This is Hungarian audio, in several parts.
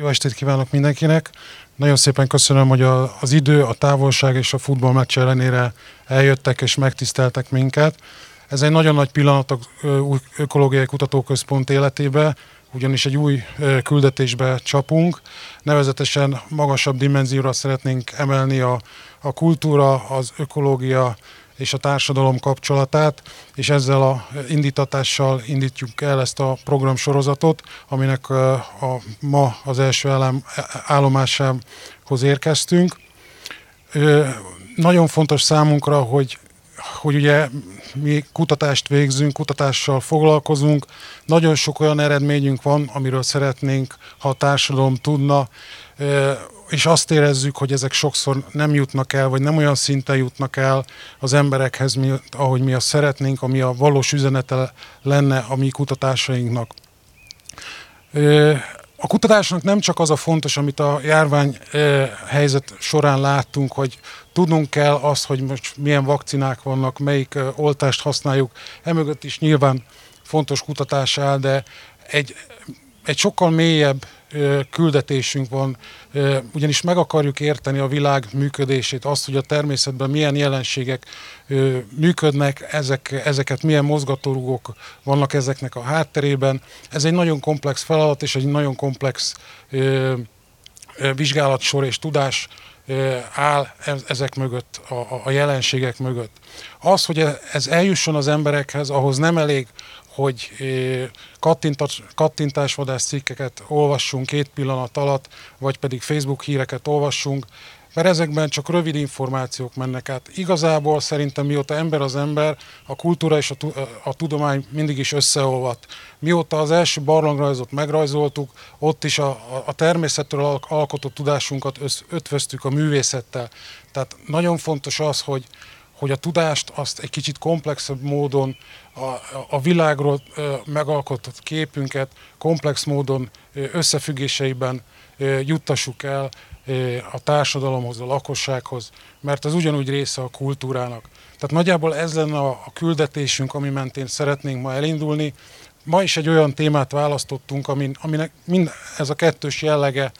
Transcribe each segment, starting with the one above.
Jó estét kívánok mindenkinek! Nagyon szépen köszönöm, hogy a, az idő, a távolság és a futballmeccs ellenére eljöttek és megtiszteltek minket. Ez egy nagyon nagy pillanat a Ökológiai Kutatóközpont életébe, ugyanis egy új küldetésbe csapunk. Nevezetesen magasabb dimenzióra szeretnénk emelni a, a kultúra, az ökológia és a társadalom kapcsolatát, és ezzel a indítatással indítjuk el ezt a programsorozatot, aminek a, ma az első állom, állomásához érkeztünk. Nagyon fontos számunkra, hogy hogy ugye mi kutatást végzünk, kutatással foglalkozunk, nagyon sok olyan eredményünk van, amiről szeretnénk, ha a társadalom tudna, és azt érezzük, hogy ezek sokszor nem jutnak el, vagy nem olyan szinten jutnak el az emberekhez, ahogy mi azt szeretnénk, ami a valós üzenete lenne a mi kutatásainknak. A kutatásnak nem csak az a fontos, amit a járvány helyzet során láttunk, hogy tudnunk kell azt, hogy most milyen vakcinák vannak, melyik oltást használjuk. Emögött is nyilván fontos kutatás áll, de egy, egy sokkal mélyebb küldetésünk van, ugyanis meg akarjuk érteni a világ működését, azt, hogy a természetben milyen jelenségek működnek, ezek, ezeket milyen mozgatórugók vannak ezeknek a hátterében. Ez egy nagyon komplex feladat, és egy nagyon komplex vizsgálatsor és tudás áll ezek mögött, a, a jelenségek mögött. Az, hogy ez eljusson az emberekhez, ahhoz nem elég, hogy kattintás, kattintásvadász cikkeket olvassunk két pillanat alatt, vagy pedig Facebook híreket olvassunk, mert ezekben csak rövid információk mennek át. Igazából szerintem mióta ember az ember, a kultúra és a, a tudomány mindig is összeolvadt. Mióta az első barlangrajzot megrajzoltuk, ott is a, a természettől alkotott tudásunkat ötvöztük a művészettel. Tehát nagyon fontos az, hogy, hogy a tudást azt egy kicsit komplexebb módon, a, a világról megalkotott képünket komplex módon összefüggéseiben juttassuk el a társadalomhoz, a lakossághoz, mert az ugyanúgy része a kultúrának. Tehát nagyjából ez lenne a, küldetésünk, ami mentén szeretnénk ma elindulni. Ma is egy olyan témát választottunk, amin, aminek mind ez a kettős jellege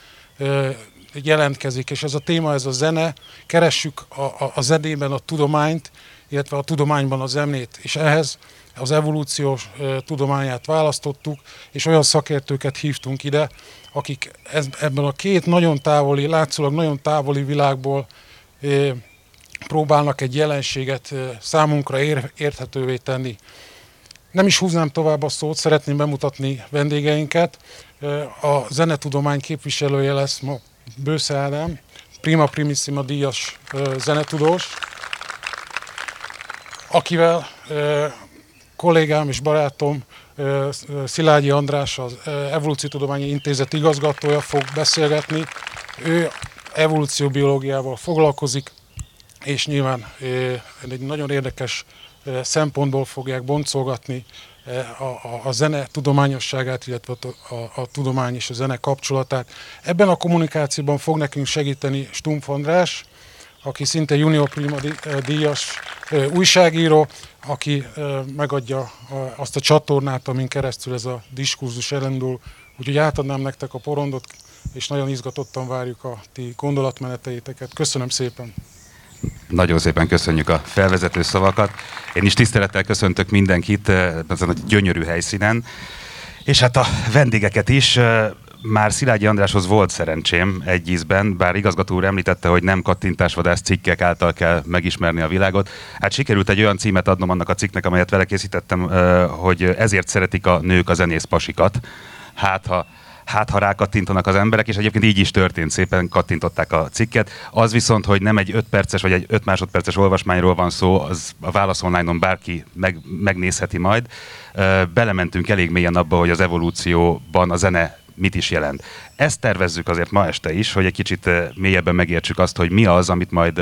jelentkezik, és ez a téma, ez a zene, keressük a, a, a zenében a tudományt, illetve a tudományban a zenét, és ehhez az evolúciós tudományát választottuk, és olyan szakértőket hívtunk ide, akik ez, ebben a két nagyon távoli, látszólag nagyon távoli világból e, próbálnak egy jelenséget e, számunkra ér, érthetővé tenni. Nem is húznám tovább a szót, szeretném bemutatni vendégeinket. E, a zenetudomány képviselője lesz ma Bősze Ádám, Prima Primissima díjas zenetudós, akivel kollégám és barátom Szilágyi András, az Evolúciótudományi Intézet igazgatója fog beszélgetni. Ő evolúcióbiológiával foglalkozik, és nyilván egy nagyon érdekes szempontból fogják boncolgatni a, a, a zene tudományosságát, illetve a, a, a tudomány és a zene kapcsolatát. Ebben a kommunikációban fog nekünk segíteni Stumpf András, aki szinte junior prima díjas újságíró, aki megadja azt a csatornát, amin keresztül ez a diskurzus elindul. Úgyhogy átadnám nektek a porondot, és nagyon izgatottan várjuk a ti gondolatmeneteiteket. Köszönöm szépen! Nagyon szépen köszönjük a felvezető szavakat. Én is tisztelettel köszöntök mindenkit ezen a gyönyörű helyszínen, és hát a vendégeket is már Szilágyi Andráshoz volt szerencsém egy ízben, bár igazgató úr említette, hogy nem kattintásvadász cikkek által kell megismerni a világot. Hát sikerült egy olyan címet adnom annak a cikknek, amelyet vele készítettem, hogy ezért szeretik a nők a zenész pasikat. Hát ha hát ha rákattintanak az emberek, és egyébként így is történt, szépen kattintották a cikket. Az viszont, hogy nem egy 5 perces vagy egy 5 másodperces olvasmányról van szó, az a válasz online-on bárki meg, megnézheti majd. Belementünk elég mélyen abba, hogy az evolúcióban a zene mit is jelent. Ezt tervezzük azért ma este is, hogy egy kicsit mélyebben megértsük azt, hogy mi az, amit majd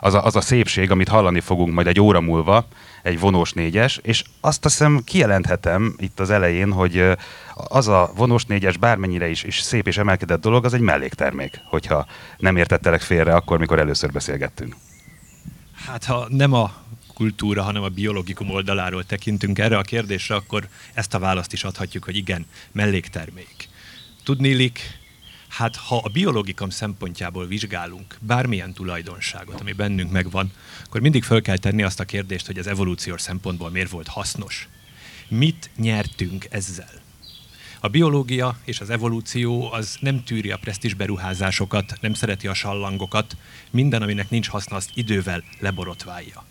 az a, az a szépség, amit hallani fogunk majd egy óra múlva, egy vonós négyes, és azt hiszem kijelenthetem itt az elején, hogy az a vonós négyes bármennyire is, is szép és emelkedett dolog, az egy melléktermék, hogyha nem értettelek félre akkor, mikor először beszélgettünk. Hát ha nem a kultúra, hanem a biológikum oldaláról tekintünk erre a kérdésre, akkor ezt a választ is adhatjuk, hogy igen, melléktermék. Tudnélik, Hát ha a biológikum szempontjából vizsgálunk bármilyen tulajdonságot, ami bennünk megvan, akkor mindig föl kell tenni azt a kérdést, hogy az evolúciós szempontból miért volt hasznos. Mit nyertünk ezzel? A biológia és az evolúció az nem tűri a presztis beruházásokat, nem szereti a sallangokat, minden, aminek nincs haszna, azt idővel leborotválja.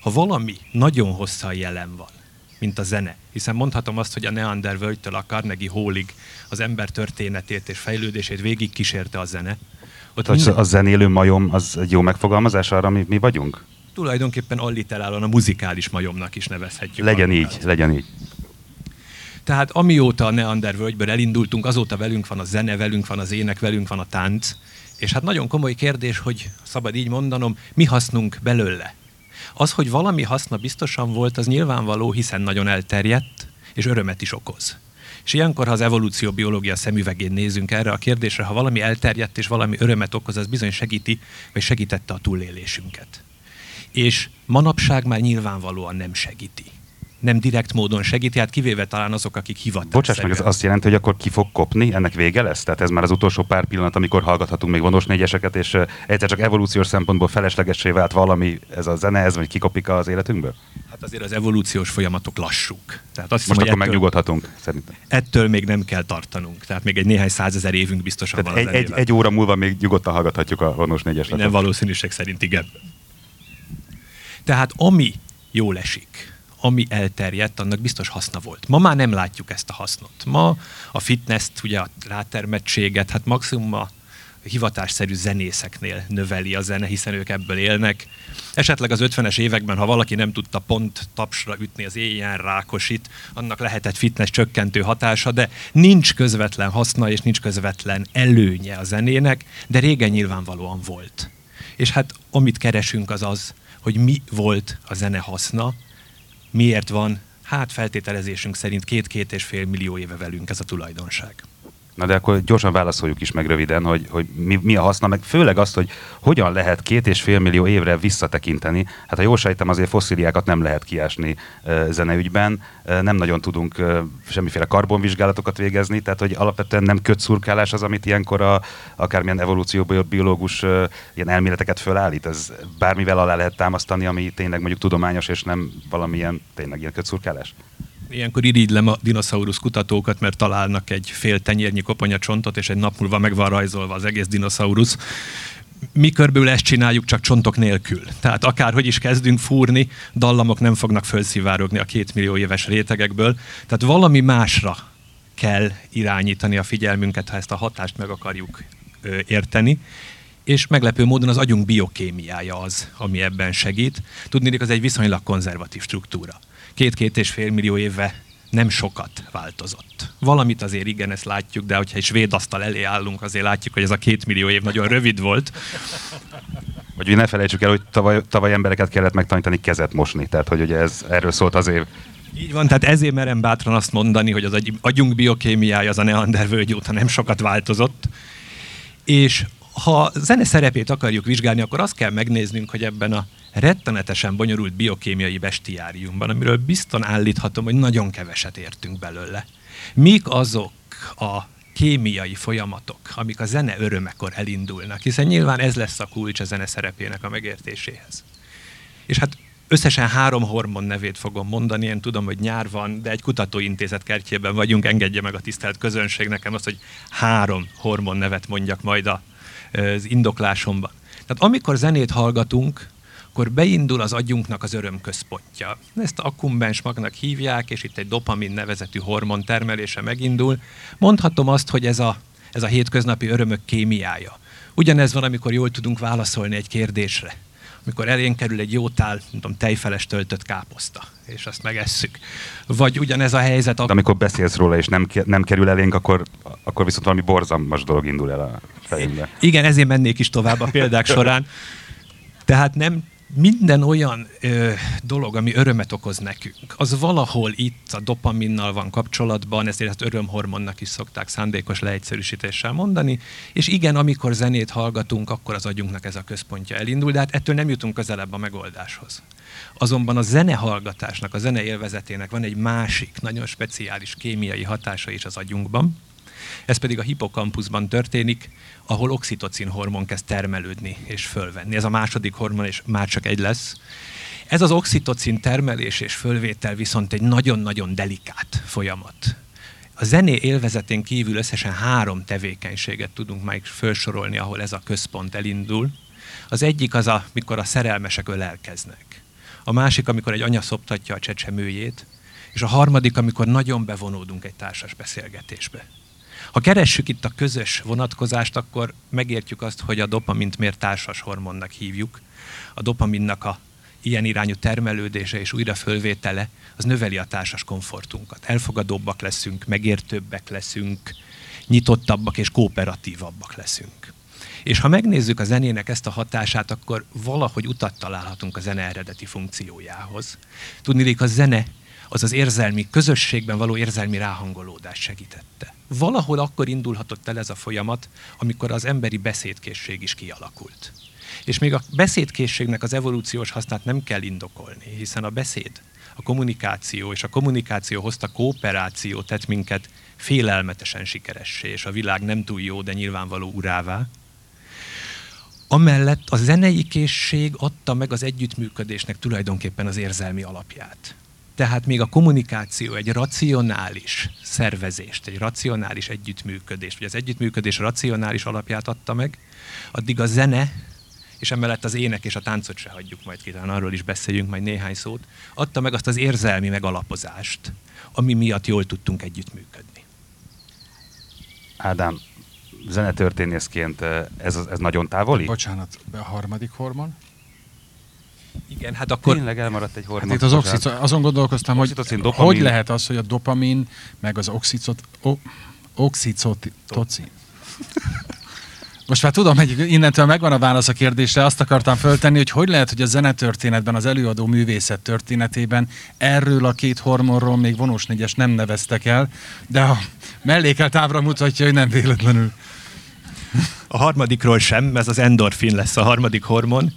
Ha valami nagyon hosszan jelen van, mint a zene. Hiszen mondhatom azt, hogy a Neander völgytől a Carnegie Hallig az ember történetét és fejlődését végig kísérte a zene. Ott minden... A zenélő majom az egy jó megfogalmazás arra, mi, mi vagyunk? Tulajdonképpen alliterálon a muzikális majomnak is nevezhetjük. Legyen így, legyen így. Tehát amióta a Neander völgyből elindultunk, azóta velünk van a zene, velünk van az ének, velünk van a tánc, és hát nagyon komoly kérdés, hogy szabad így mondanom, mi hasznunk belőle. Az, hogy valami haszna biztosan volt, az nyilvánvaló, hiszen nagyon elterjedt, és örömet is okoz. És ilyenkor, ha az evolúció biológia szemüvegén nézünk erre a kérdésre, ha valami elterjedt és valami örömet okoz, az bizony segíti, vagy segítette a túlélésünket. És manapság már nyilvánvalóan nem segíti nem direkt módon segíti, hát kivéve talán azok, akik hivatás. Bocsáss meg, ez azt jelenti, hogy akkor ki fog kopni, ennek vége lesz? Tehát ez már az utolsó pár pillanat, amikor hallgathatunk még vonos négyeseket, és egyszer csak evolúciós szempontból feleslegessé vált valami ez a zene, ez vagy kikopik az életünkből? Hát azért az evolúciós folyamatok lassúk. Tehát azt Most hiszem, akkor ettől, megnyugodhatunk, szerintem. Ettől még nem kell tartanunk. Tehát még egy néhány százezer évünk biztosan Tehát van egy, egy, egy, óra múlva még nyugodtan hallgathatjuk a vonos négyeseket. Nem valószínűség szerint igen. Tehát ami jól esik, ami elterjedt, annak biztos haszna volt. Ma már nem látjuk ezt a hasznot. Ma a fitness ugye a rátermettséget, hát maximum a hivatásszerű zenészeknél növeli a zene, hiszen ők ebből élnek. Esetleg az 50-es években, ha valaki nem tudta pont tapsra ütni az éjjel rákosit, annak lehetett fitness csökkentő hatása, de nincs közvetlen haszna és nincs közvetlen előnye a zenének, de régen nyilvánvalóan volt. És hát amit keresünk az az, hogy mi volt a zene haszna, miért van, hát feltételezésünk szerint két-két és fél millió éve velünk ez a tulajdonság. Na de akkor gyorsan válaszoljuk is meg röviden, hogy, hogy mi, mi a haszna, meg főleg azt, hogy hogyan lehet két és fél millió évre visszatekinteni. Hát ha jól sejtem, azért fosszíliákat nem lehet kiásni e, zeneügyben, e, nem nagyon tudunk e, semmiféle karbonvizsgálatokat végezni, tehát hogy alapvetően nem kötszurkálás az, amit ilyenkor a, akármilyen evolúcióbiológus e, ilyen elméleteket fölállít. Ez bármivel alá lehet támasztani, ami tényleg mondjuk tudományos, és nem valamilyen tényleg ilyen kötszurkálás? Ilyenkor irigylem a dinoszaurusz kutatókat, mert találnak egy fél tenyérnyi koponyacsontot, és egy nap múlva meg van rajzolva az egész dinoszaurusz. Mi körből ezt csináljuk, csak csontok nélkül. Tehát akárhogy is kezdünk fúrni, dallamok nem fognak felszivárogni a két millió éves rétegekből. Tehát valami másra kell irányítani a figyelmünket, ha ezt a hatást meg akarjuk ö, érteni és meglepő módon az agyunk biokémiája az, ami ebben segít. Tudni, az egy viszonylag konzervatív struktúra két-két és fél millió éve nem sokat változott. Valamit azért igen, ezt látjuk, de hogyha egy svéd asztal elé állunk, azért látjuk, hogy ez a két millió év nagyon rövid volt. Hogy ne felejtsük el, hogy tavaly, tavaly embereket kellett megtanítani kezet mosni, tehát hogy ugye ez, erről szólt az év. Így van, tehát ezért merem bátran azt mondani, hogy az agyunk biokémiája az a Neander völgy óta nem sokat változott, és ha zene szerepét akarjuk vizsgálni, akkor azt kell megnéznünk, hogy ebben a rettenetesen bonyolult biokémiai bestiáriumban, amiről bizton állíthatom, hogy nagyon keveset értünk belőle. Mik azok a kémiai folyamatok, amik a zene örömekor elindulnak, hiszen nyilván ez lesz a kulcs a zene szerepének a megértéséhez. És hát összesen három hormon nevét fogom mondani, én tudom, hogy nyár van, de egy kutatóintézet kertjében vagyunk, engedje meg a tisztelt közönség nekem azt, hogy három hormon nevet mondjak majd az indoklásomban. Tehát amikor zenét hallgatunk, akkor beindul az agyunknak az örömközpontja. Ezt akkumbens magnak hívják, és itt egy dopamin nevezetű hormon termelése megindul. Mondhatom azt, hogy ez a, ez a hétköznapi örömök kémiája. Ugyanez van, amikor jól tudunk válaszolni egy kérdésre. Amikor elénk kerül egy jó tál, nem tudom, tejfeles töltött káposzta, és azt megesszük. Vagy ugyanez a helyzet... De amikor beszélsz róla, és nem, nem kerül elénk, akkor, akkor viszont valami borzalmas dolog indul el a fejünkbe. Igen, ezért mennék is tovább a példák során. Tehát nem minden olyan ö, dolog, ami örömet okoz nekünk, az valahol itt a dopaminnal van kapcsolatban, ezért ezt örömhormonnak is szokták szándékos leegyszerűsítéssel mondani, és igen, amikor zenét hallgatunk, akkor az agyunknak ez a központja elindul, de hát ettől nem jutunk közelebb a megoldáshoz. Azonban a zenehallgatásnak, a zene élvezetének van egy másik, nagyon speciális kémiai hatása is az agyunkban, Ez pedig a hipokampuszban történik, ahol oxitocin hormon kezd termelődni és fölvenni. Ez a második hormon, és már csak egy lesz. Ez az oxitocin termelés és fölvétel viszont egy nagyon-nagyon delikát folyamat. A zené élvezetén kívül összesen három tevékenységet tudunk majd felsorolni, ahol ez a központ elindul. Az egyik az, amikor a szerelmesek ölelkeznek. A másik, amikor egy anya szoptatja a csecsemőjét, és a harmadik, amikor nagyon bevonódunk egy társas beszélgetésbe. Ha keressük itt a közös vonatkozást, akkor megértjük azt, hogy a dopamint miért társas hormonnak hívjuk. A dopaminnak a ilyen irányú termelődése és újra fölvétele, az növeli a társas komfortunkat. Elfogadóbbak leszünk, megértőbbek leszünk, nyitottabbak és kooperatívabbak leszünk. És ha megnézzük a zenének ezt a hatását, akkor valahogy utat találhatunk a zene eredeti funkciójához. Tudni, a zene az az érzelmi, közösségben való érzelmi ráhangolódást segítette. Valahol akkor indulhatott el ez a folyamat, amikor az emberi beszédkészség is kialakult. És még a beszédkészségnek az evolúciós hasznát nem kell indokolni, hiszen a beszéd, a kommunikáció és a kommunikáció hozta kooperáció tett minket félelmetesen sikeressé, és a világ nem túl jó, de nyilvánvaló urává. Amellett a zenei készség adta meg az együttműködésnek tulajdonképpen az érzelmi alapját. Tehát még a kommunikáció egy racionális szervezést, egy racionális együttműködést, vagy az együttműködés racionális alapját adta meg, addig a zene, és emellett az ének és a táncot se hagyjuk majd ki, arról is beszéljünk majd néhány szót, adta meg azt az érzelmi megalapozást, ami miatt jól tudtunk együttműködni. Ádám, zenetörténészként eh, ez, ez nagyon távoli? Bocsánat, a harmadik hormon? Igen, hát akkor... Tényleg elmaradt egy hormon. Hát itt az oxicot, azon gondolkoztam, hogy dopamin. hogy lehet az, hogy a dopamin, meg az oxicot, o, oxicotocin. Most már tudom, hogy innentől megvan a válasz a kérdésre, azt akartam föltenni, hogy hogy lehet, hogy a zenetörténetben, az előadó művészet történetében erről a két hormonról még vonós négyes nem neveztek el, de a mellékelt ábra mutatja, hogy nem véletlenül. A harmadikról sem, ez az endorfin lesz a harmadik hormon,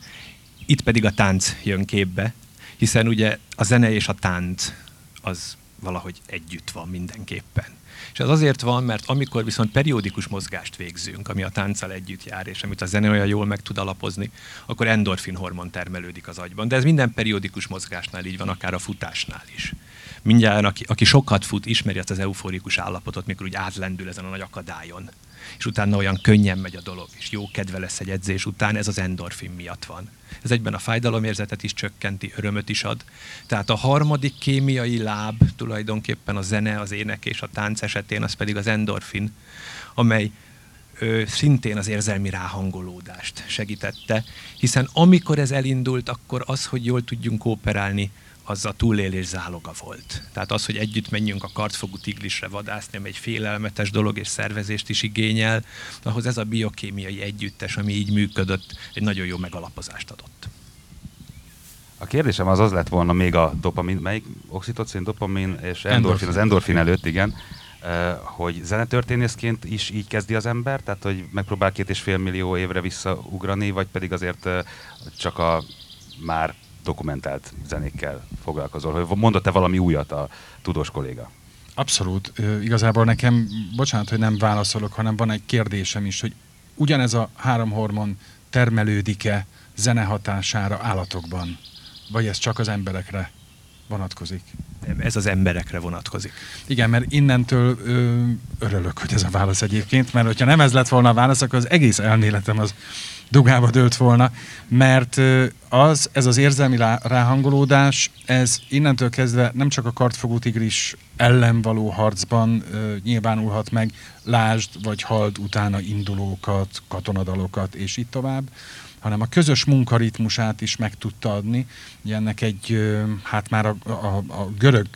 itt pedig a tánc jön képbe, hiszen ugye a zene és a tánc az valahogy együtt van mindenképpen. És ez azért van, mert amikor viszont periódikus mozgást végzünk, ami a tánccal együtt jár, és amit a zene olyan jól meg tud alapozni, akkor endorfin hormon termelődik az agyban. De ez minden periódikus mozgásnál így van, akár a futásnál is. Mindjárt, aki, aki sokat fut, ismeri azt az euforikus állapotot, mikor úgy átlendül ezen a nagy akadályon és utána olyan könnyen megy a dolog, és jó kedve lesz egy edzés után, ez az endorfin miatt van. Ez egyben a fájdalomérzetet is csökkenti, örömöt is ad. Tehát a harmadik kémiai láb tulajdonképpen a zene, az ének és a tánc esetén, az pedig az endorfin, amely ö, szintén az érzelmi ráhangolódást segítette, hiszen amikor ez elindult, akkor az, hogy jól tudjunk kooperálni, az a túlélés záloga volt. Tehát az, hogy együtt menjünk a kartfogú tigrisre vadászni, ami egy félelmetes dolog és szervezést is igényel, ahhoz ez a biokémiai együttes, ami így működött, egy nagyon jó megalapozást adott. A kérdésem az az lett volna még a dopamin, melyik oxitocin, dopamin és endorfin, endorfin. az endorfin előtt, igen, hogy zenetörténészként is így kezdi az ember, tehát hogy megpróbál két és fél millió évre visszaugrani, vagy pedig azért csak a már dokumentált zenékkel foglalkozol. Hogy mondott-e valami újat a tudós kolléga? Abszolút. Igazából nekem, bocsánat, hogy nem válaszolok, hanem van egy kérdésem is, hogy ugyanez a három hormon termelődik-e zene hatására állatokban? Vagy ez csak az emberekre vonatkozik? Ez az emberekre vonatkozik. Igen, mert innentől ö, örülök, hogy ez a válasz egyébként, mert hogyha nem ez lett volna a válasz, akkor az egész elméletem az dugába dőlt volna, mert az, ez az érzelmi ráhangolódás, ez innentől kezdve nem csak a kartfogó tigris ellen való harcban ö, nyilvánulhat meg, lásd vagy hald utána indulókat, katonadalokat, és így tovább, hanem a közös munkaritmusát is meg tudta adni. Ennek egy, hát már a, a, a görög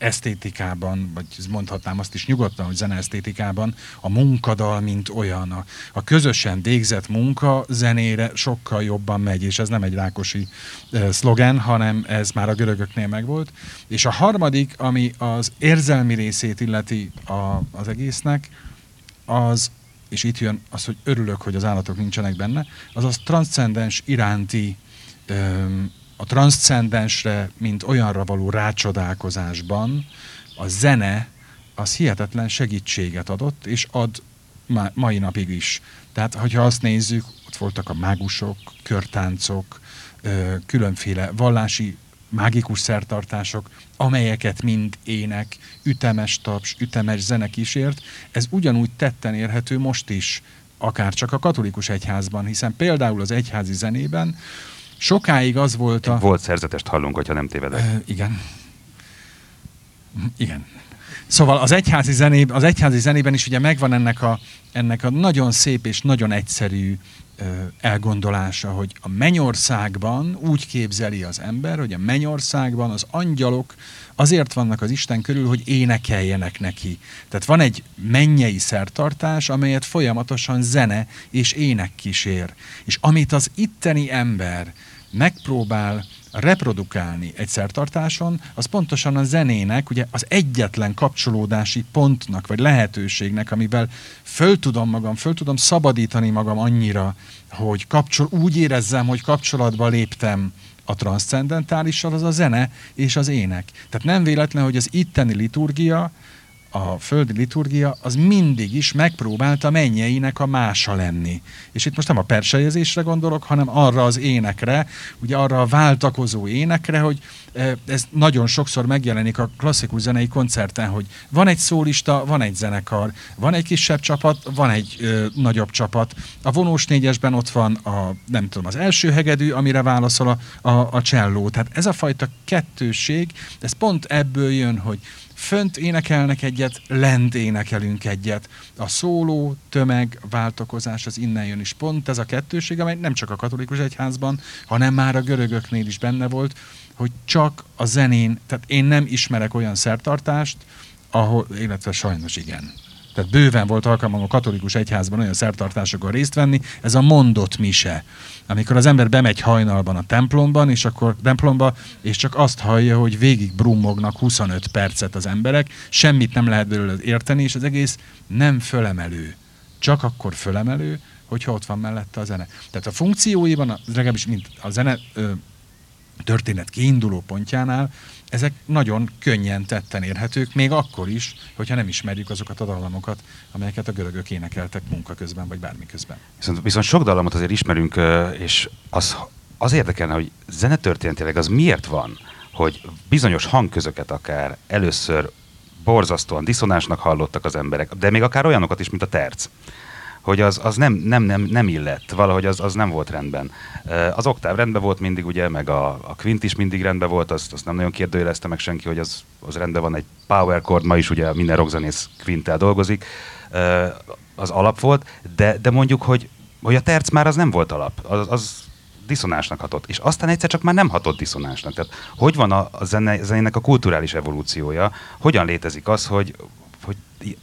esztétikában, vagy mondhatnám azt is nyugodtan, hogy zeneesztétikában a munkadal, mint olyan. A, a közösen végzett munka zenére sokkal jobban megy, és ez nem egy rákosi e, szlogen, hanem ez már a görögöknél megvolt. És a harmadik, ami az érzelmi részét illeti a, az egésznek, az, és itt jön az, hogy örülök, hogy az állatok nincsenek benne, az az transzcendens iránti a transzcendensre, mint olyanra való rácsodálkozásban a zene az hihetetlen segítséget adott, és ad mai napig is. Tehát, hogyha azt nézzük, ott voltak a mágusok, körtáncok, különféle vallási mágikus szertartások, amelyeket mind ének, ütemes taps, ütemes zene kísért, ez ugyanúgy tetten érhető most is, akár csak a katolikus egyházban, hiszen például az egyházi zenében sokáig az volt a... Volt szerzetest hallunk, hogyha nem tévedek. Uh, igen. Igen. Szóval az egyházi, zenében, az egyházi zenében is ugye megvan ennek a, ennek a nagyon szép és nagyon egyszerű elgondolása, hogy a mennyországban úgy képzeli az ember, hogy a mennyországban az angyalok azért vannak az Isten körül, hogy énekeljenek neki. Tehát van egy mennyei szertartás, amelyet folyamatosan zene és ének kísér. És amit az itteni ember megpróbál reprodukálni egy szertartáson, az pontosan a zenének, ugye az egyetlen kapcsolódási pontnak, vagy lehetőségnek, amivel föl tudom magam, föl tudom szabadítani magam annyira, hogy kapcsol, úgy érezzem, hogy kapcsolatba léptem a transzcendentálissal, az a zene és az ének. Tehát nem véletlen, hogy az itteni liturgia, a földi liturgia az mindig is megpróbálta mennyeinek a mása lenni. És itt most nem a persejezésre gondolok, hanem arra az énekre, ugye arra a váltakozó énekre, hogy e, ez nagyon sokszor megjelenik a klasszikus zenei koncerten, hogy van egy szólista, van egy zenekar, van egy kisebb csapat, van egy ö, nagyobb csapat. A vonós négyesben ott van a, nem tudom, az első hegedű, amire válaszol a, a, a cselló. Tehát ez a fajta kettőség, ez pont ebből jön, hogy fönt énekelnek egyet, lent énekelünk egyet. A szóló, tömeg, váltakozás az innen jön is. Pont ez a kettőség, amely nem csak a katolikus egyházban, hanem már a görögöknél is benne volt, hogy csak a zenén, tehát én nem ismerek olyan szertartást, ahol, illetve sajnos igen, tehát bőven volt alkalmam a katolikus egyházban olyan szertartásokon részt venni, ez a mondott mise. Amikor az ember bemegy hajnalban a templomban, és akkor templomba, és csak azt hallja, hogy végig brummognak 25 percet az emberek, semmit nem lehet belőle érteni, és az egész nem fölemelő. Csak akkor fölemelő, hogyha ott van mellette a zene. Tehát a funkcióiban, legalábbis mint a zene ö, történet kiinduló pontjánál, ezek nagyon könnyen tetten érhetők, még akkor is, hogyha nem ismerjük azokat a dallamokat, amelyeket a görögök énekeltek munka közben, vagy bármi közben. Viszont, viszont sok dallamot azért ismerünk, és az, az érdekelne, hogy zenetörténetileg az miért van, hogy bizonyos hangközöket akár először borzasztóan diszonánsnak hallottak az emberek, de még akár olyanokat is, mint a terc hogy az, az nem, nem, nem, nem illett, valahogy az, az nem volt rendben. Az oktáv rendben volt mindig, ugye, meg a, a quint is mindig rendben volt, azt, azt nem nagyon kérdőjelezte meg senki, hogy az, az rendben van. Egy power chord, ma is ugye minden rockzenész quinttel dolgozik, az alap volt, de, de mondjuk, hogy, hogy a terc már az nem volt alap, az, az diszonásnak hatott, és aztán egyszer csak már nem hatott diszonásnak. Tehát hogy van a, a zene, zenének a kulturális evolúciója, hogyan létezik az, hogy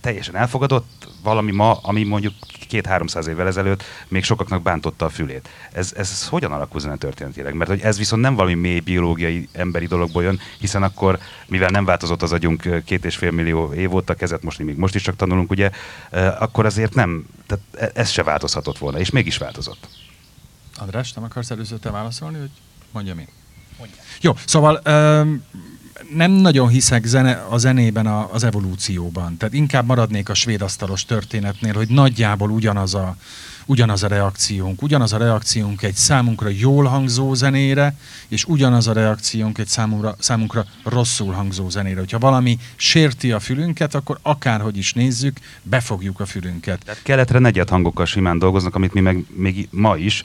teljesen elfogadott valami ma, ami mondjuk két-háromszáz évvel ezelőtt még sokaknak bántotta a fülét. Ez, ez hogyan alakul zene történetileg? Mert hogy ez viszont nem valami mély biológiai emberi dologból jön, hiszen akkor, mivel nem változott az agyunk két és fél millió év óta, kezet most még most is csak tanulunk, ugye, akkor azért nem, tehát e, ez se változhatott volna, és mégis változott. András, nem akarsz először te válaszolni, hogy mondjam én? Mondja. Jó, szóval um, nem nagyon hiszek zene, a zenében a, az evolúcióban. Tehát inkább maradnék a svéd asztalos történetnél, hogy nagyjából ugyanaz a, ugyanaz a reakciónk. Ugyanaz a reakciónk egy számunkra jól hangzó zenére, és ugyanaz a reakciónk egy számunkra, számunkra rosszul hangzó zenére. Hogyha valami sérti a fülünket, akkor akárhogy is nézzük, befogjuk a fülünket. Tehát keletre negyed hangokkal simán dolgoznak, amit mi meg még ma is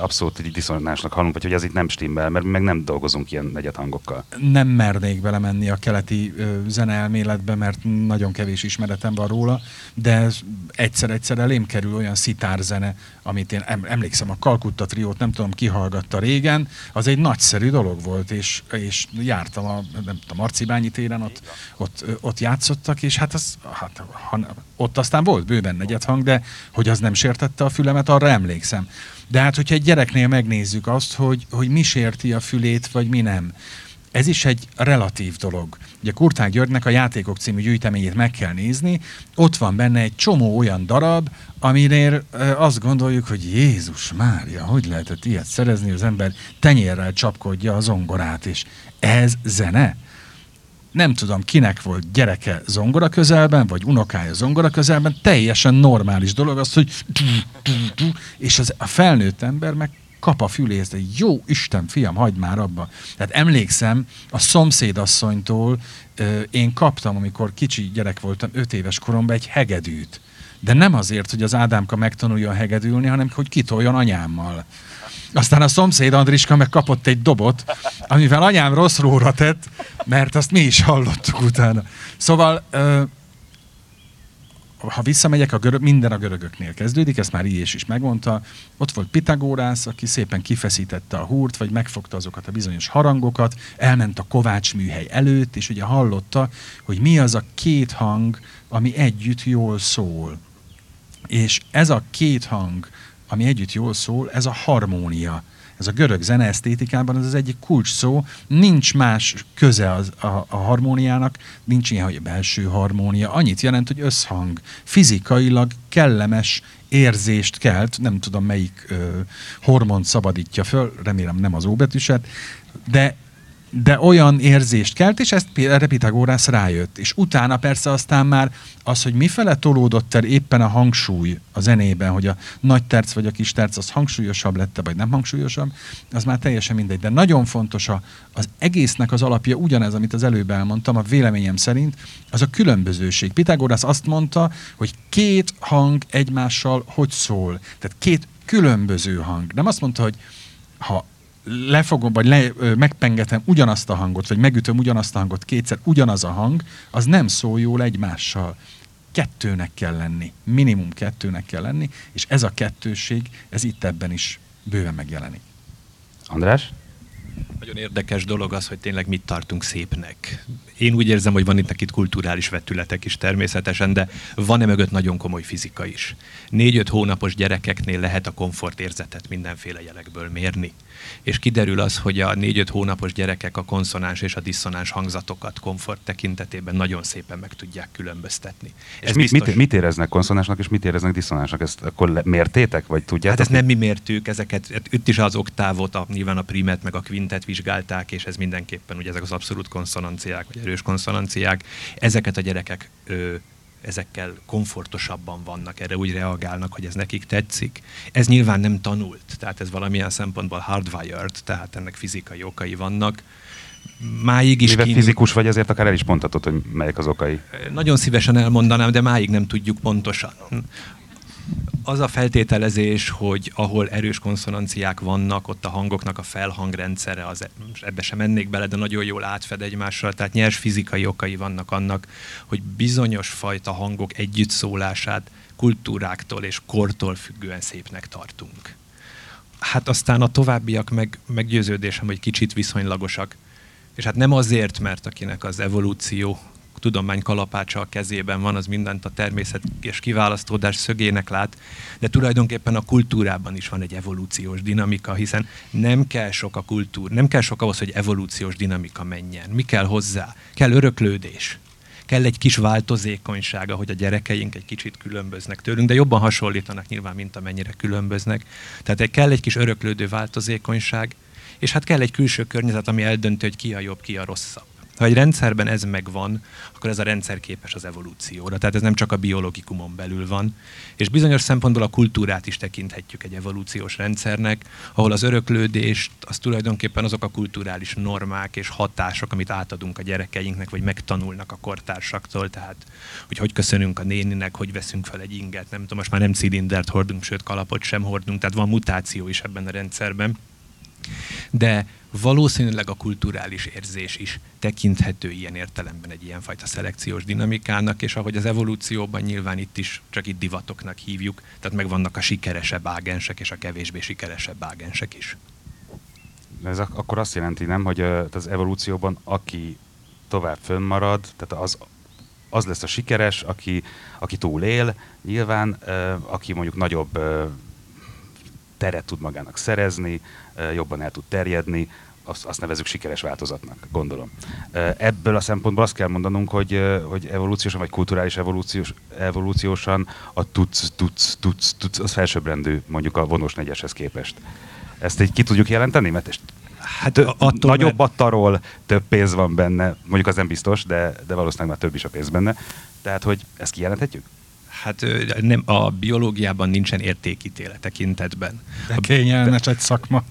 abszolút egy diszonásnak hallunk, vagy hogy ez itt nem stimmel, mert mi meg nem dolgozunk ilyen negyed hangokkal. Nem mernék belemenni a keleti zeneelméletbe, mert nagyon kevés ismeretem van róla, de egyszer-egyszer elém kerül olyan szitár zene, amit én emlékszem, a Kalkutta triót nem tudom, kihallgatta régen, az egy nagyszerű dolog volt, és, és jártam a, nem tudom, Marcibányi téren, ott, ott, ott játszottak, és hát, az, hát ha, ott aztán volt bőven negyed hang, de hogy az nem sértette a fülemet, arra emlékszem. De hát, hogyha egy gyereknél megnézzük azt, hogy, hogy mi sérti a fülét, vagy mi nem, ez is egy relatív dolog. Ugye Kurták Györgynek a Játékok című gyűjteményét meg kell nézni, ott van benne egy csomó olyan darab, aminél azt gondoljuk, hogy Jézus Mária, hogy lehetett ilyet szerezni, az ember tenyérrel csapkodja a zongorát, és ez zene? nem tudom, kinek volt gyereke zongora közelben, vagy unokája zongora közelben, teljesen normális dolog az, hogy és az, a felnőtt ember meg kap a füléhez, de jó Isten, fiam, hagyd már abba. Tehát emlékszem, a szomszédasszonytól ö, én kaptam, amikor kicsi gyerek voltam, öt éves koromban egy hegedűt. De nem azért, hogy az Ádámka megtanuljon hegedülni, hanem hogy kitoljon anyámmal. Aztán a szomszéd Andriska meg kapott egy dobot, amivel anyám rossz róra tett, mert azt mi is hallottuk utána. Szóval ö, ha visszamegyek, a görög, minden a görögöknél kezdődik, ezt már Ilyés is megmondta. Ott volt Pitagórász, aki szépen kifeszítette a húrt, vagy megfogta azokat a bizonyos harangokat, elment a Kovács műhely előtt, és ugye hallotta, hogy mi az a két hang, ami együtt jól szól. És ez a két hang, ami együtt jól szól, ez a harmónia. Ez a görög zene esztétikában az az egyik kulcs szó. Nincs más köze az, a, a harmóniának, nincs ilyen, hogy belső harmónia. Annyit jelent, hogy összhang. Fizikailag kellemes érzést kelt, nem tudom melyik ö, hormont szabadítja föl, remélem nem az óbetűset, de de olyan érzést kelt, és ezt erre Pitagórász rájött. És utána persze aztán már az, hogy mifele tolódott el éppen a hangsúly a zenében, hogy a nagy terc vagy a kis terc az hangsúlyosabb lett, vagy nem hangsúlyosabb, az már teljesen mindegy. De nagyon fontos a, az egésznek az alapja ugyanez, amit az előbb elmondtam, a véleményem szerint, az a különbözőség. Pitagórász azt mondta, hogy két hang egymással hogy szól. Tehát két különböző hang. Nem azt mondta, hogy ha lefogom, vagy le, ö, megpengetem ugyanazt a hangot, vagy megütöm ugyanazt a hangot kétszer, ugyanaz a hang, az nem szól jól egymással. Kettőnek kell lenni, minimum kettőnek kell lenni, és ez a kettőség, ez itt ebben is bőven megjelenik. András? Nagyon érdekes dolog az, hogy tényleg mit tartunk szépnek. Én úgy érzem, hogy van itt itt kulturális vetületek is természetesen, de van-e mögött nagyon komoly fizika is. Négy-öt hónapos gyerekeknél lehet a komfortérzetet mindenféle jelekből mérni és kiderül az, hogy a négy-öt hónapos gyerekek a konszonáns és a diszonáns hangzatokat komfort tekintetében nagyon szépen meg tudják különböztetni. Ez mit, biztos... mit, mit éreznek konszonánsnak, és mit éreznek diszonánsnak? Ezt akkor mértétek, vagy tudjátok? Hát ezt nem mi mértük, ezeket, hát itt is az oktávot, a, nyilván a primet, meg a quintet vizsgálták, és ez mindenképpen ugye ezek az abszolút konszonanciák, vagy erős konszonanciák, ezeket a gyerekek ö, ezekkel komfortosabban vannak, erre úgy reagálnak, hogy ez nekik tetszik. Ez nyilván nem tanult, tehát ez valamilyen szempontból hardwired, tehát ennek fizikai okai vannak. Máig is... Mivel kín... fizikus vagy, ezért akár el is mondhatod, hogy melyek az okai. Nagyon szívesen elmondanám, de máig nem tudjuk pontosan az a feltételezés, hogy ahol erős konszonanciák vannak, ott a hangoknak a felhangrendszere, az, ebbe sem mennék bele, de nagyon jól átfed egymással, tehát nyers fizikai okai vannak annak, hogy bizonyos fajta hangok együttszólását kultúráktól és kortól függően szépnek tartunk. Hát aztán a továbbiak meg meggyőződésem, hogy kicsit viszonylagosak. És hát nem azért, mert akinek az evolúció tudomány kalapácsa a kezében van, az mindent a természet és kiválasztódás szögének lát, de tulajdonképpen a kultúrában is van egy evolúciós dinamika, hiszen nem kell sok a kultúr, nem kell sok ahhoz, hogy evolúciós dinamika menjen. Mi kell hozzá? Kell öröklődés kell egy kis változékonysága, hogy a gyerekeink egy kicsit különböznek tőlünk, de jobban hasonlítanak nyilván, mint amennyire különböznek. Tehát kell egy kis öröklődő változékonyság, és hát kell egy külső környezet, ami eldönti, hogy ki a jobb, ki a rosszabb. Ha egy rendszerben ez megvan, akkor ez a rendszer képes az evolúcióra. Tehát ez nem csak a biológikumon belül van. És bizonyos szempontból a kultúrát is tekinthetjük egy evolúciós rendszernek, ahol az öröklődést, az tulajdonképpen azok a kulturális normák és hatások, amit átadunk a gyerekeinknek, vagy megtanulnak a kortársaktól. Tehát, hogy hogy köszönünk a néninek, hogy veszünk fel egy inget, nem tudom, most már nem cilindert hordunk, sőt kalapot sem hordunk, tehát van mutáció is ebben a rendszerben. De valószínűleg a kulturális érzés is tekinthető ilyen értelemben egy ilyenfajta szelekciós dinamikának, és ahogy az evolúcióban nyilván itt is csak itt divatoknak hívjuk, tehát megvannak a sikeresebb ágensek és a kevésbé sikeresebb ágensek is. Ez akkor azt jelenti, nem, hogy az evolúcióban aki tovább fönnmarad, tehát az, az lesz a sikeres, aki, aki túlél, nyilván, aki mondjuk nagyobb teret tud magának szerezni, jobban el tud terjedni, azt, azt nevezük sikeres változatnak, gondolom. Ebből a szempontból azt kell mondanunk, hogy, hogy evolúciósan, vagy kulturális evolúciós, evolúciósan a tudsz, tudsz, tudsz, tudsz, az felsőbbrendű mondjuk a vonós negyeshez képest. Ezt így ki tudjuk jelenteni? Mert Hát attól, nagyobb mert- a tarol, több pénz van benne, mondjuk az nem biztos, de, de valószínűleg már több is a pénz benne. Tehát, hogy ezt kijelenthetjük? Hát nem, a biológiában nincsen értékítéle tekintetben. De kényelmes egy szakma.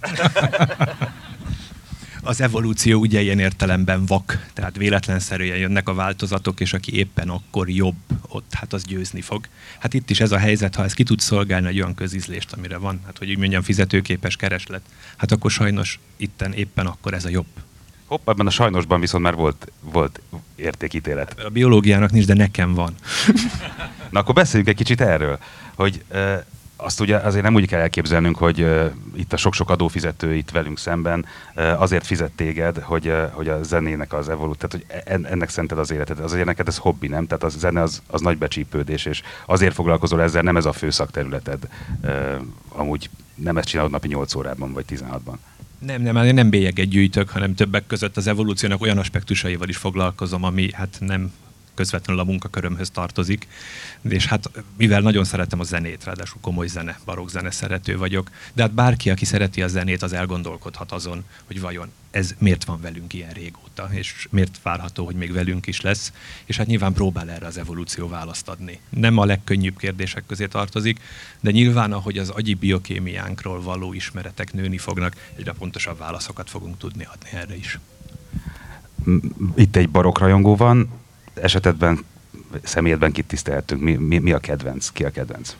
Az evolúció ugye ilyen értelemben vak, tehát véletlenszerűen jönnek a változatok, és aki éppen akkor jobb, ott hát az győzni fog. Hát itt is ez a helyzet, ha ez ki tud szolgálni egy olyan közízlést, amire van, hát hogy úgy mondjam, fizetőképes kereslet, hát akkor sajnos itten éppen akkor ez a jobb. Hopp, ebben a sajnosban viszont már volt, volt értékítélet. A biológiának nincs, de nekem van. Na akkor beszéljünk egy kicsit erről, hogy uh, azt ugye azért nem úgy kell elképzelnünk, hogy uh, itt a sok-sok adófizető itt velünk szemben uh, azért fizet téged, hogy, uh, hogy a zenének az evolút, tehát hogy en, ennek szented az életed. Azért neked ez hobbi, nem? Tehát a zene az, az nagy becsípődés, és azért foglalkozol ezzel, nem ez a fő szakterületed. Uh, amúgy nem ezt csinálod napi 8 órában vagy 16-ban. Nem, nem, én nem bélyeget gyűjtök, hanem többek között az evolúciónak olyan aspektusaival is foglalkozom, ami hát nem közvetlenül a munkakörömhöz tartozik, és hát mivel nagyon szeretem a zenét, ráadásul komoly zene, barokk zene szerető vagyok, de hát bárki, aki szereti a zenét, az elgondolkodhat azon, hogy vajon ez miért van velünk ilyen régóta, és miért várható, hogy még velünk is lesz, és hát nyilván próbál erre az evolúció választ adni. Nem a legkönnyűbb kérdések közé tartozik, de nyilván, ahogy az agyi biokémiánkról való ismeretek nőni fognak, egyre pontosabb válaszokat fogunk tudni adni erre is. Itt egy barokk rajongó van, esetedben, személyedben kit tiszteltünk, mi, mi, mi a kedvenc, ki a kedvenc?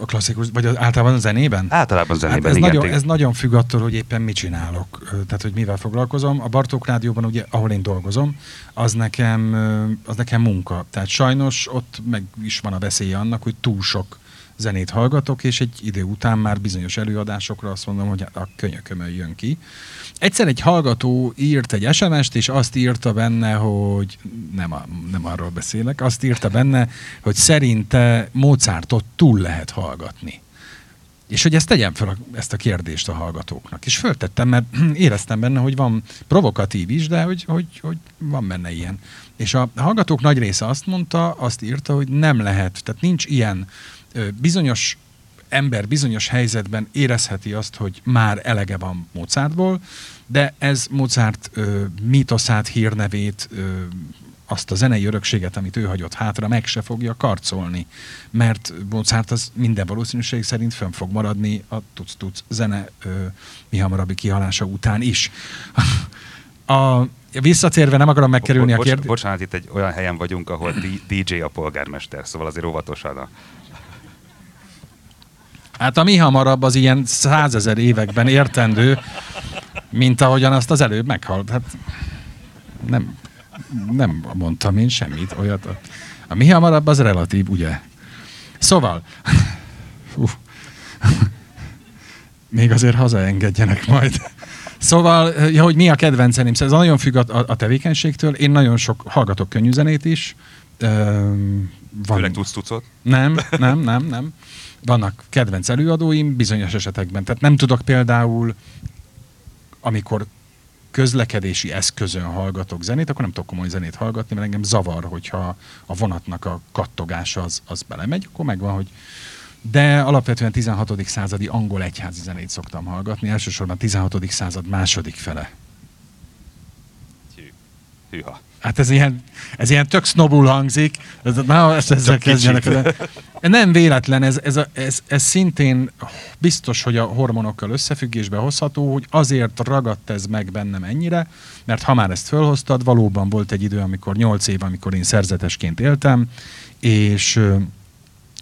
A klasszikus, vagy az, általában a zenében? Általában zenében, hát ez, igen. nagyon, ez nagyon függ attól, hogy éppen mit csinálok, tehát hogy mivel foglalkozom. A Bartók Rádióban, ugye, ahol én dolgozom, az nekem, az nekem munka. Tehát sajnos ott meg is van a veszélye annak, hogy túl sok zenét hallgatok, és egy idő után már bizonyos előadásokra azt mondom, hogy hát a könyökömön jön ki. Egyszer egy hallgató írt egy SMS-t, és azt írta benne, hogy nem, a, nem arról beszélek, azt írta benne, hogy szerinte Mozartot túl lehet hallgatni. És hogy ezt tegyem fel a, ezt a kérdést a hallgatóknak. És föltettem, mert éreztem benne, hogy van provokatív is, de hogy, hogy, hogy van benne ilyen. És a hallgatók nagy része azt mondta, azt írta, hogy nem lehet, tehát nincs ilyen bizonyos ember bizonyos helyzetben érezheti azt, hogy már elege van Mozartból, de ez Mozart ö, mítoszát, hírnevét, ö, azt a zenei örökséget, amit ő hagyott hátra, meg se fogja karcolni. Mert Mozart az minden valószínűség szerint fönn fog maradni a tuc-tuc zene ö, mi hamarabbi kihalása után is. A, visszatérve nem akarom megkerülni a Bocs- kérdést. Bocsánat, itt egy olyan helyen vagyunk, ahol DJ a polgármester, szóval azért óvatosan a... Hát a mi hamarabb az ilyen százezer években értendő, mint ahogyan azt az előbb meghalt. Hát nem, nem mondtam én semmit, olyat. A, a mi hamarabb az relatív, ugye? Szóval, Hú. még azért hazaengedjenek majd. Szóval, ja, hogy mi a kedvenc zeném? Szóval Ez nagyon függ a, a, a tevékenységtől. Én nagyon sok hallgatok könnyű zenét is. Van, Főleg tudsz tucot? nem, nem, nem, nem. Vannak kedvenc előadóim bizonyos esetekben. Tehát nem tudok például, amikor közlekedési eszközön hallgatok zenét, akkor nem tudok komoly zenét hallgatni, mert engem zavar, hogyha a vonatnak a kattogása az, az belemegy, akkor megvan, hogy de alapvetően 16. századi angol egyházi zenét szoktam hallgatni, elsősorban 16. század második fele. Hű. Hűha. Hát ez ilyen, ez ilyen tök sznobul hangzik. Ez, na, ezt ezzel kezdjenek. nem véletlen, ez, ez, ez, ez szintén biztos, hogy a hormonokkal összefüggésbe hozható, hogy azért ragadt ez meg bennem ennyire, mert ha már ezt fölhoztad, valóban volt egy idő, amikor 8 év, amikor én szerzetesként éltem, és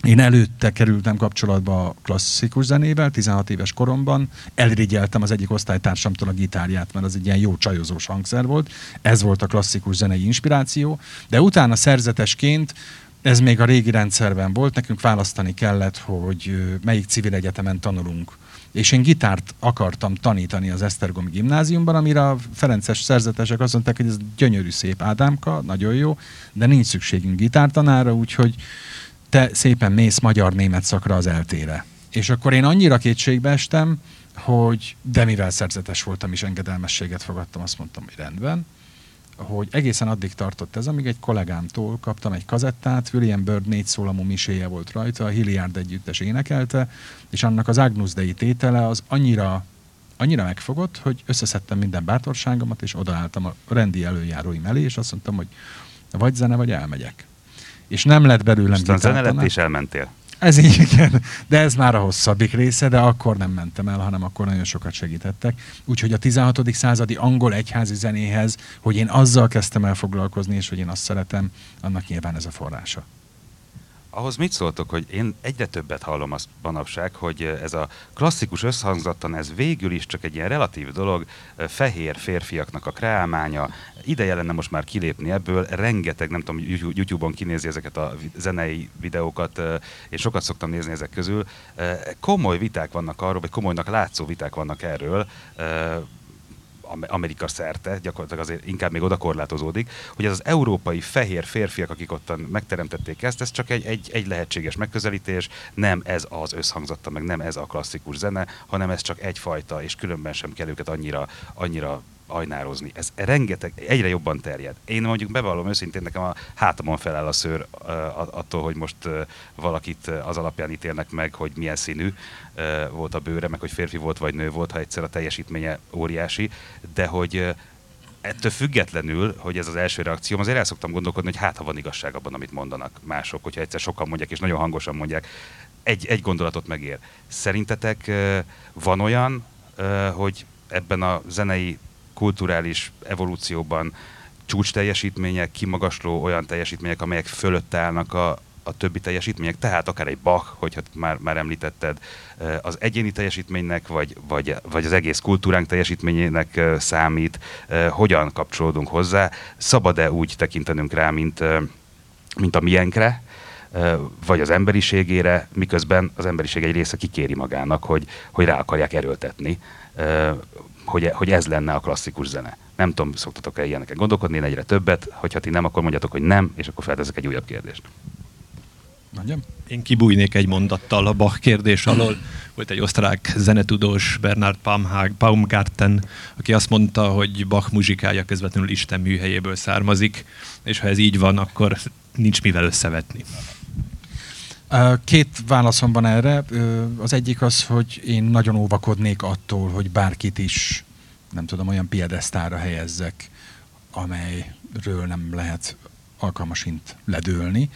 én előtte kerültem kapcsolatba a klasszikus zenével, 16 éves koromban, elrigyeltem az egyik osztálytársamtól a gitárját, mert az egy ilyen jó csajozós hangszer volt, ez volt a klasszikus zenei inspiráció, de utána szerzetesként ez még a régi rendszerben volt, nekünk választani kellett, hogy melyik civil egyetemen tanulunk. És én gitárt akartam tanítani az Esztergomi gimnáziumban, amire a Ferences szerzetesek azt mondták, hogy ez gyönyörű szép Ádámka, nagyon jó, de nincs szükségünk gitártanára, úgyhogy te szépen mész magyar-német szakra az eltére. És akkor én annyira kétségbe estem, hogy de mivel szerzetes voltam és engedelmességet fogadtam, azt mondtam, hogy rendben, hogy egészen addig tartott ez, amíg egy kollégámtól kaptam egy kazettát, William Bird négy szólamú miséje volt rajta, a Hilliard együttes énekelte, és annak az Agnus Dei tétele az annyira annyira megfogott, hogy összeszedtem minden bátorságomat, és odaálltam a rendi előjáróim elé, és azt mondtam, hogy vagy zene, vagy elmegyek. És nem lett belőlem Aztán zene lett és elmentél. Ez így, igen. De ez már a hosszabbik része, de akkor nem mentem el, hanem akkor nagyon sokat segítettek. Úgyhogy a 16. századi angol egyházi zenéhez, hogy én azzal kezdtem el foglalkozni, és hogy én azt szeretem, annak nyilván ez a forrása. Ahhoz mit szóltok, hogy én egyre többet hallom azt manapság, hogy ez a klasszikus összhangzattan, ez végül is csak egy ilyen relatív dolog, fehér férfiaknak a kreálmánya, ideje lenne most már kilépni ebből, rengeteg, nem tudom, YouTube-on kinézi ezeket a zenei videókat, én sokat szoktam nézni ezek közül, komoly viták vannak arról, vagy komolynak látszó viták vannak erről, Amerika szerte, gyakorlatilag azért inkább még oda korlátozódik, hogy ez az európai fehér férfiak, akik ottan megteremtették ezt, ez csak egy, egy, egy lehetséges megközelítés, nem ez az összhangzatta, meg nem ez a klasszikus zene, hanem ez csak egyfajta, és különben sem kell őket annyira, annyira ajnározni. Ez rengeteg, egyre jobban terjed. Én mondjuk bevallom őszintén, nekem a hátamon feláll a szőr attól, hogy most valakit az alapján ítélnek meg, hogy milyen színű volt a bőre, meg hogy férfi volt vagy nő volt, ha egyszer a teljesítménye óriási, de hogy ettől függetlenül, hogy ez az első reakcióm, azért el szoktam gondolkodni, hogy hát ha van igazság abban, amit mondanak mások, hogyha egyszer sokan mondják, és nagyon hangosan mondják, egy, egy gondolatot megér. Szerintetek van olyan, hogy ebben a zenei kulturális evolúcióban csúcs teljesítmények, kimagasló olyan teljesítmények, amelyek fölött állnak a, a többi teljesítmények, tehát akár egy Bach, hogyha már, már említetted, eh, az egyéni teljesítménynek, vagy, vagy, vagy az egész kultúránk teljesítményének eh, számít, eh, hogyan kapcsolódunk hozzá, szabad-e úgy tekintenünk rá, mint, mint a miénkre, vagy az emberiségére, miközben az emberiség egy része kikéri magának, hogy, hogy rá akarják erőltetni, hogy, hogy ez lenne a klasszikus zene. Nem tudom, szoktatok-e ilyeneket gondolkodni, én egyre többet, hogyha ti nem, akkor mondjatok, hogy nem, és akkor felteszek egy újabb kérdést. Mondjam? Én kibújnék egy mondattal a Bach kérdés alól. Volt egy osztrák zenetudós, Bernard Baumhag, Baumgarten, aki azt mondta, hogy Bach muzsikája közvetlenül Isten műhelyéből származik, és ha ez így van, akkor nincs mivel összevetni. Két válaszom van erre. Az egyik az, hogy én nagyon óvakodnék attól, hogy bárkit is, nem tudom, olyan piedesztára helyezzek, amelyről nem lehet alkalmasint ledőlni.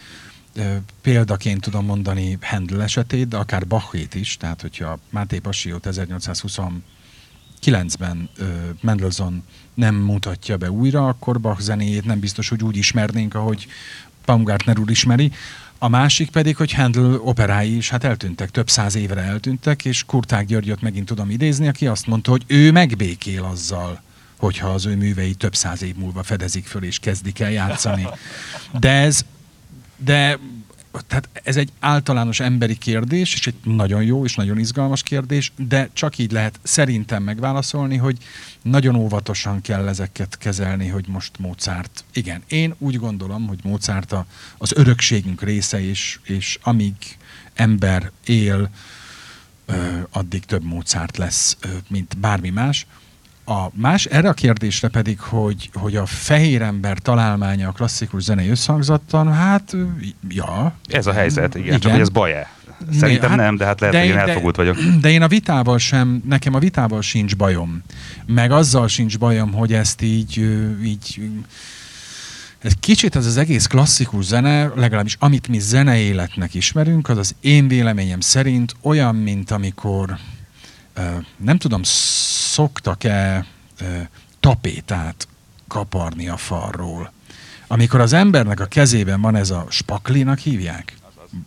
Példaként tudom mondani Handel esetét, de akár Bachét is, tehát hogyha Máté Passiót 1829-ben ö, Mendelssohn nem mutatja be újra, akkor Bach zenéjét nem biztos, hogy úgy ismernénk, ahogy Baumgartner úr ismeri. A másik pedig, hogy Handel operái is hát eltűntek, több száz évre eltűntek, és Kurták Györgyöt megint tudom idézni, aki azt mondta, hogy ő megbékél azzal, hogyha az ő művei több száz év múlva fedezik föl és kezdik el játszani. De ez, de tehát ez egy általános emberi kérdés, és egy nagyon jó és nagyon izgalmas kérdés, de csak így lehet szerintem megválaszolni, hogy nagyon óvatosan kell ezeket kezelni, hogy most Mozart. Igen, én úgy gondolom, hogy Mozart a, az örökségünk része, és, és amíg ember él, ö, addig több Mozart lesz, ö, mint bármi más. A más, erre a kérdésre pedig, hogy, hogy a fehér ember találmánya a klasszikus zenei összhangzattan, hát ja. Ez a helyzet, igen, igen. csak hogy ez baj-e? Szerintem Hát, nem, de hát lehet, hogy én elfogult vagyok. De én a vitával sem, nekem a vitával sincs bajom. Meg azzal sincs bajom, hogy ezt így, így ez kicsit az az egész klasszikus zene, legalábbis amit mi zeneéletnek ismerünk, az az én véleményem szerint olyan, mint amikor nem tudom, szoktak-e tapétát kaparni a falról. Amikor az embernek a kezében van ez a spaklinak hívják?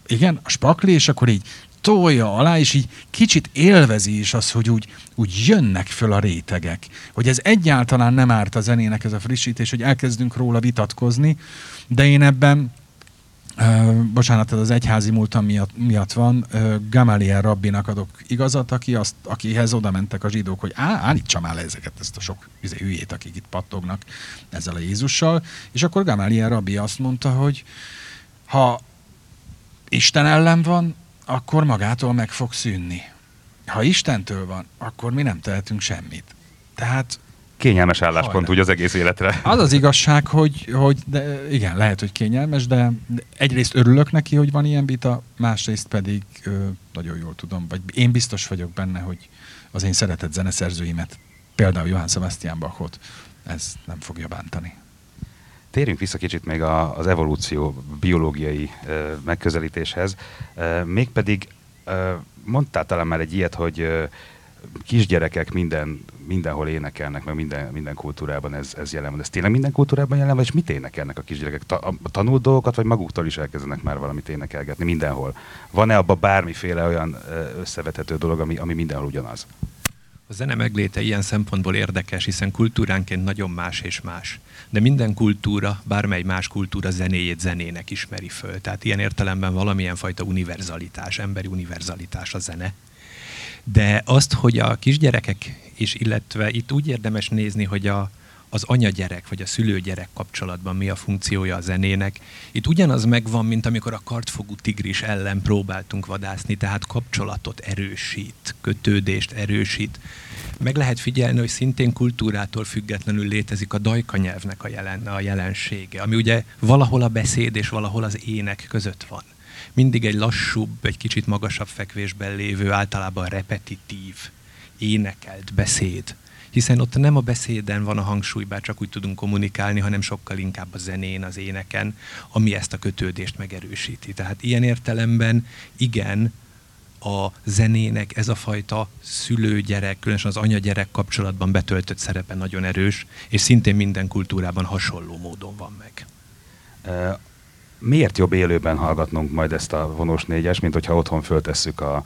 Igen, a spakli, és akkor így tolja alá, és így kicsit élvezi is az, hogy úgy, úgy jönnek föl a rétegek. Hogy ez egyáltalán nem árt a zenének ez a frissítés, hogy elkezdünk róla vitatkozni, de én ebben bocsánat, ez az egyházi múltam miatt, miatt van. Gamaliel rabbinak adok igazat, aki azt, akihez oda mentek a zsidók, hogy á, állítsa már le ezeket, ezt a sok izé, hülyét, akik itt pattognak ezzel a Jézussal. És akkor Gamaliel rabbi azt mondta, hogy ha Isten ellen van, akkor magától meg fog szűnni. Ha Istentől van, akkor mi nem tehetünk semmit. Tehát kényelmes álláspont Hajrá. úgy az egész életre. Az az igazság, hogy, hogy de igen, lehet, hogy kényelmes, de egyrészt örülök neki, hogy van ilyen vita, másrészt pedig ö, nagyon jól tudom, vagy én biztos vagyok benne, hogy az én szeretett zeneszerzőimet, például Johann Sebastian Bachot, ez nem fogja bántani. Térjünk vissza kicsit még a, az evolúció biológiai ö, megközelítéshez. Ö, mégpedig ö, mondtál talán már egy ilyet, hogy kisgyerekek minden, mindenhol énekelnek, meg minden, minden kultúrában ez, ez jelen van. Ez tényleg minden kultúrában jelen van, és mit énekelnek a kisgyerekek? Ta, a, tanult dolgokat, vagy maguktól is elkezdenek már valamit énekelgetni mindenhol? Van-e abban bármiféle olyan összevethető dolog, ami, ami mindenhol ugyanaz? A zene megléte ilyen szempontból érdekes, hiszen kultúránként nagyon más és más. De minden kultúra, bármely más kultúra zenéjét zenének ismeri föl. Tehát ilyen értelemben valamilyen fajta univerzalitás, emberi univerzalitás a zene. De azt, hogy a kisgyerekek is, illetve itt úgy érdemes nézni, hogy a, az anya-gyerek vagy a szülő-gyerek kapcsolatban mi a funkciója a zenének. Itt ugyanaz megvan, mint amikor a kartfogú tigris ellen próbáltunk vadászni, tehát kapcsolatot erősít, kötődést erősít. Meg lehet figyelni, hogy szintén kultúrától függetlenül létezik a dajka nyelvnek a, jelen, a jelensége, ami ugye valahol a beszéd és valahol az ének között van. Mindig egy lassúbb, egy kicsit magasabb fekvésben lévő, általában repetitív, énekelt beszéd hiszen ott nem a beszéden van a hangsúly, bár csak úgy tudunk kommunikálni, hanem sokkal inkább a zenén, az éneken, ami ezt a kötődést megerősíti. Tehát ilyen értelemben igen, a zenének ez a fajta szülő-gyerek, különösen az anya-gyerek kapcsolatban betöltött szerepe nagyon erős, és szintén minden kultúrában hasonló módon van meg. Miért jobb élőben hallgatnunk majd ezt a vonós négyes, mint hogyha otthon föltesszük a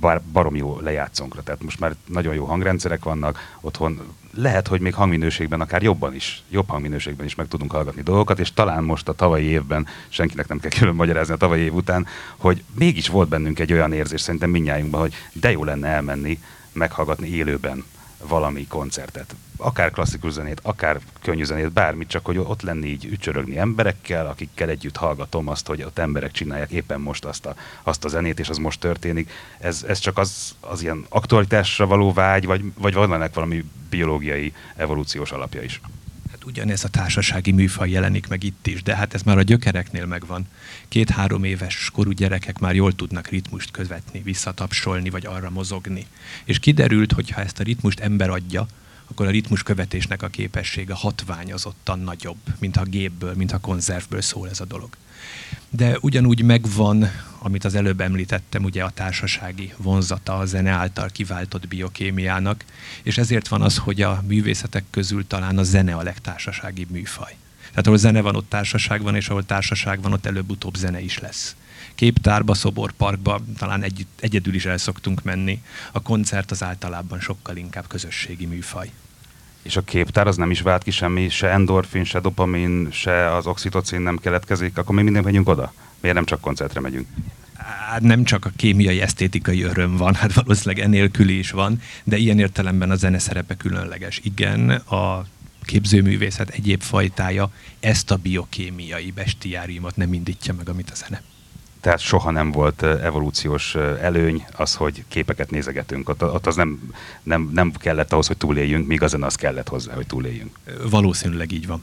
bar, baromi jó lejátszónkra. Tehát most már nagyon jó hangrendszerek vannak, otthon lehet, hogy még hangminőségben akár jobban is, jobb hangminőségben is meg tudunk hallgatni dolgokat, és talán most a tavalyi évben, senkinek nem kell külön magyarázni a tavalyi év után, hogy mégis volt bennünk egy olyan érzés szerintem mindnyájunkban, hogy de jó lenne elmenni, meghallgatni élőben valami koncertet. Akár klasszikus zenét, akár könnyű zenét, bármit, csak hogy ott lenni így ücsörögni emberekkel, akikkel együtt hallgatom azt, hogy ott emberek csinálják éppen most azt a, azt a zenét, és az most történik. Ez, ez csak az, az ilyen aktualitásra való vágy, vagy, vagy van ennek valami biológiai, evolúciós alapja is? Hát ugyanez a társasági műfaj jelenik meg itt is, de hát ez már a gyökereknél megvan. Két-három éves korú gyerekek már jól tudnak ritmust követni, visszatapsolni, vagy arra mozogni. És kiderült, hogy ha ezt a ritmust ember adja, akkor a ritmus követésnek a képessége hatványozottan nagyobb, mint ha gépből, mint ha konzervből szól ez a dolog. De ugyanúgy megvan, amit az előbb említettem, ugye a társasági vonzata a zene által kiváltott biokémiának, és ezért van az, hogy a művészetek közül talán a zene a legtársaságibb műfaj. Tehát ahol zene van, ott társaság van, és ahol társaság van, ott előbb-utóbb zene is lesz. Képtárba, szoborparkba talán egy, egyedül is el szoktunk menni. A koncert az általában sokkal inkább közösségi műfaj. És a képtár az nem is vált ki semmi, se endorfin, se dopamin, se az oxitocin nem keletkezik, akkor mi minden megyünk oda? Miért nem csak koncertre megyünk? Hát nem csak a kémiai, esztétikai öröm van, hát valószínűleg enélkül is van, de ilyen értelemben a zene szerepe különleges. Igen, a képzőművészet egyéb fajtája ezt a biokémiai bestiáriumot nem indítja meg, amit a zene. Tehát soha nem volt evolúciós előny az, hogy képeket nézegetünk. Ott, ott az nem, nem, nem kellett ahhoz, hogy túléljünk, míg a zene az kellett hozzá, hogy túléljünk. Valószínűleg így van.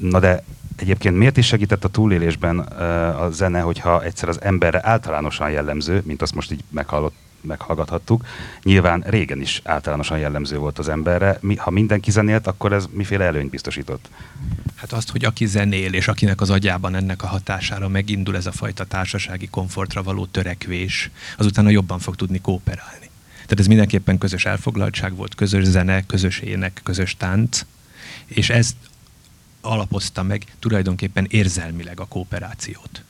Na de egyébként miért is segített a túlélésben a zene, hogyha egyszer az emberre általánosan jellemző, mint azt most így meghallott, meghallgathattuk, nyilván régen is általánosan jellemző volt az emberre. Mi, ha mindenki zenélt, akkor ez miféle előnyt biztosított? Hát azt, hogy aki zenél, és akinek az agyában ennek a hatására megindul ez a fajta társasági komfortra való törekvés, azután jobban fog tudni kooperálni. Tehát ez mindenképpen közös elfoglaltság volt, közös zene, közös ének, közös tánc, és ez alapozta meg tulajdonképpen érzelmileg a kooperációt.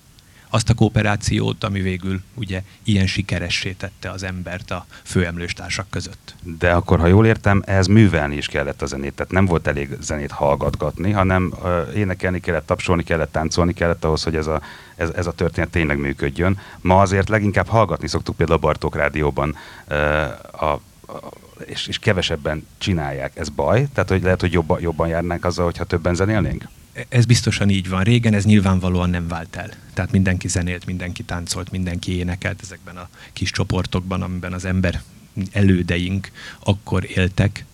Azt a kooperációt, ami végül ugye ilyen sikeressé tette az embert a főemlős társak között. De akkor, ha jól értem, ehhez művelni is kellett a zenét. Tehát nem volt elég zenét hallgatgatni, hanem énekelni kellett, tapsolni kellett, táncolni kellett ahhoz, hogy ez a, ez, ez a történet tényleg működjön. Ma azért leginkább hallgatni szoktuk például a Bartók Rádióban, a, a, és, és kevesebben csinálják. Ez baj? Tehát, hogy lehet, hogy jobban, jobban járnánk azzal, hogyha többen zenélnénk? Ez biztosan így van. Régen ez nyilvánvalóan nem vált el. Tehát mindenki zenélt, mindenki táncolt, mindenki énekelt ezekben a kis csoportokban, amiben az ember elődeink akkor éltek.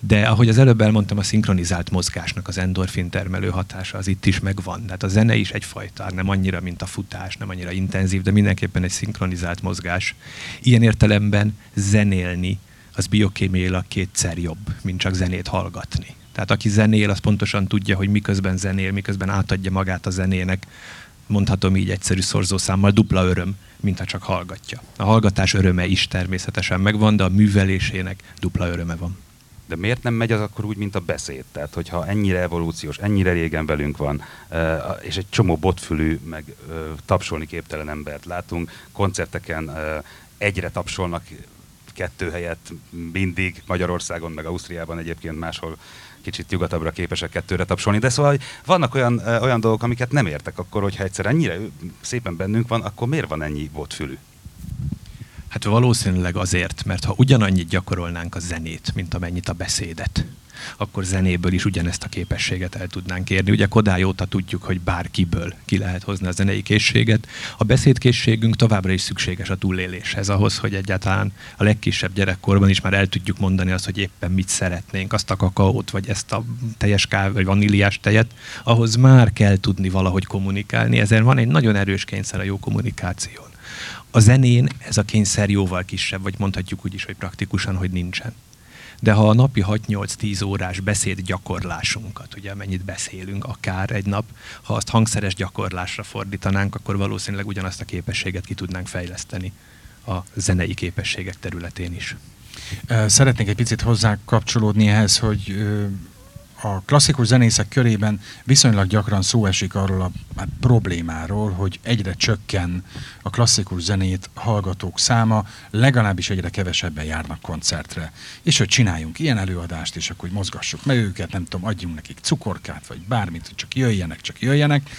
De ahogy az előbb elmondtam, a szinkronizált mozgásnak az endorfin termelő hatása az itt is megvan. Tehát a zene is egyfajta, nem annyira, mint a futás, nem annyira intenzív, de mindenképpen egy szinkronizált mozgás. Ilyen értelemben zenélni az biokémiailag kétszer jobb, mint csak zenét hallgatni. Tehát aki zenél, az pontosan tudja, hogy miközben zenél, miközben átadja magát a zenének, mondhatom így egyszerű szorzószámmal, dupla öröm, mint ha csak hallgatja. A hallgatás öröme is természetesen megvan, de a művelésének dupla öröme van. De miért nem megy az akkor úgy, mint a beszéd? Tehát, hogyha ennyire evolúciós, ennyire régen velünk van, és egy csomó botfülű, meg tapsolni képtelen embert látunk, koncerteken egyre tapsolnak kettő helyett mindig Magyarországon, meg Ausztriában egyébként máshol kicsit nyugatabbra képesek kettőre tapsolni, de szóval vannak olyan, olyan dolgok, amiket nem értek akkor, hogyha egyszer ennyire szépen bennünk van, akkor miért van ennyi botfülű? Hát valószínűleg azért, mert ha ugyanannyit gyakorolnánk a zenét, mint amennyit a beszédet, akkor zenéből is ugyanezt a képességet el tudnánk érni. Ugye Kodály óta tudjuk, hogy bárkiből ki lehet hozni a zenei készséget. A beszédkészségünk továbbra is szükséges a túléléshez, ahhoz, hogy egyáltalán a legkisebb gyerekkorban is már el tudjuk mondani azt, hogy éppen mit szeretnénk, azt a kakaót, vagy ezt a teljes kávé, vagy vaníliás tejet, ahhoz már kell tudni valahogy kommunikálni. Ezen van egy nagyon erős kényszer a jó kommunikáción. A zenén ez a kényszer jóval kisebb, vagy mondhatjuk úgy is, hogy praktikusan, hogy nincsen de ha a napi 6-8-10 órás beszéd gyakorlásunkat, ugye mennyit beszélünk akár egy nap, ha azt hangszeres gyakorlásra fordítanánk, akkor valószínűleg ugyanazt a képességet ki tudnánk fejleszteni a zenei képességek területén is. Szeretnék egy picit hozzá kapcsolódni ehhez, hogy a klasszikus zenészek körében viszonylag gyakran szó esik arról a hát, problémáról, hogy egyre csökken a klasszikus zenét hallgatók száma, legalábbis egyre kevesebben járnak koncertre. És hogy csináljunk ilyen előadást, és akkor hogy mozgassuk meg őket, nem tudom, adjunk nekik cukorkát, vagy bármit, hogy csak jöjjenek, csak jöjjenek.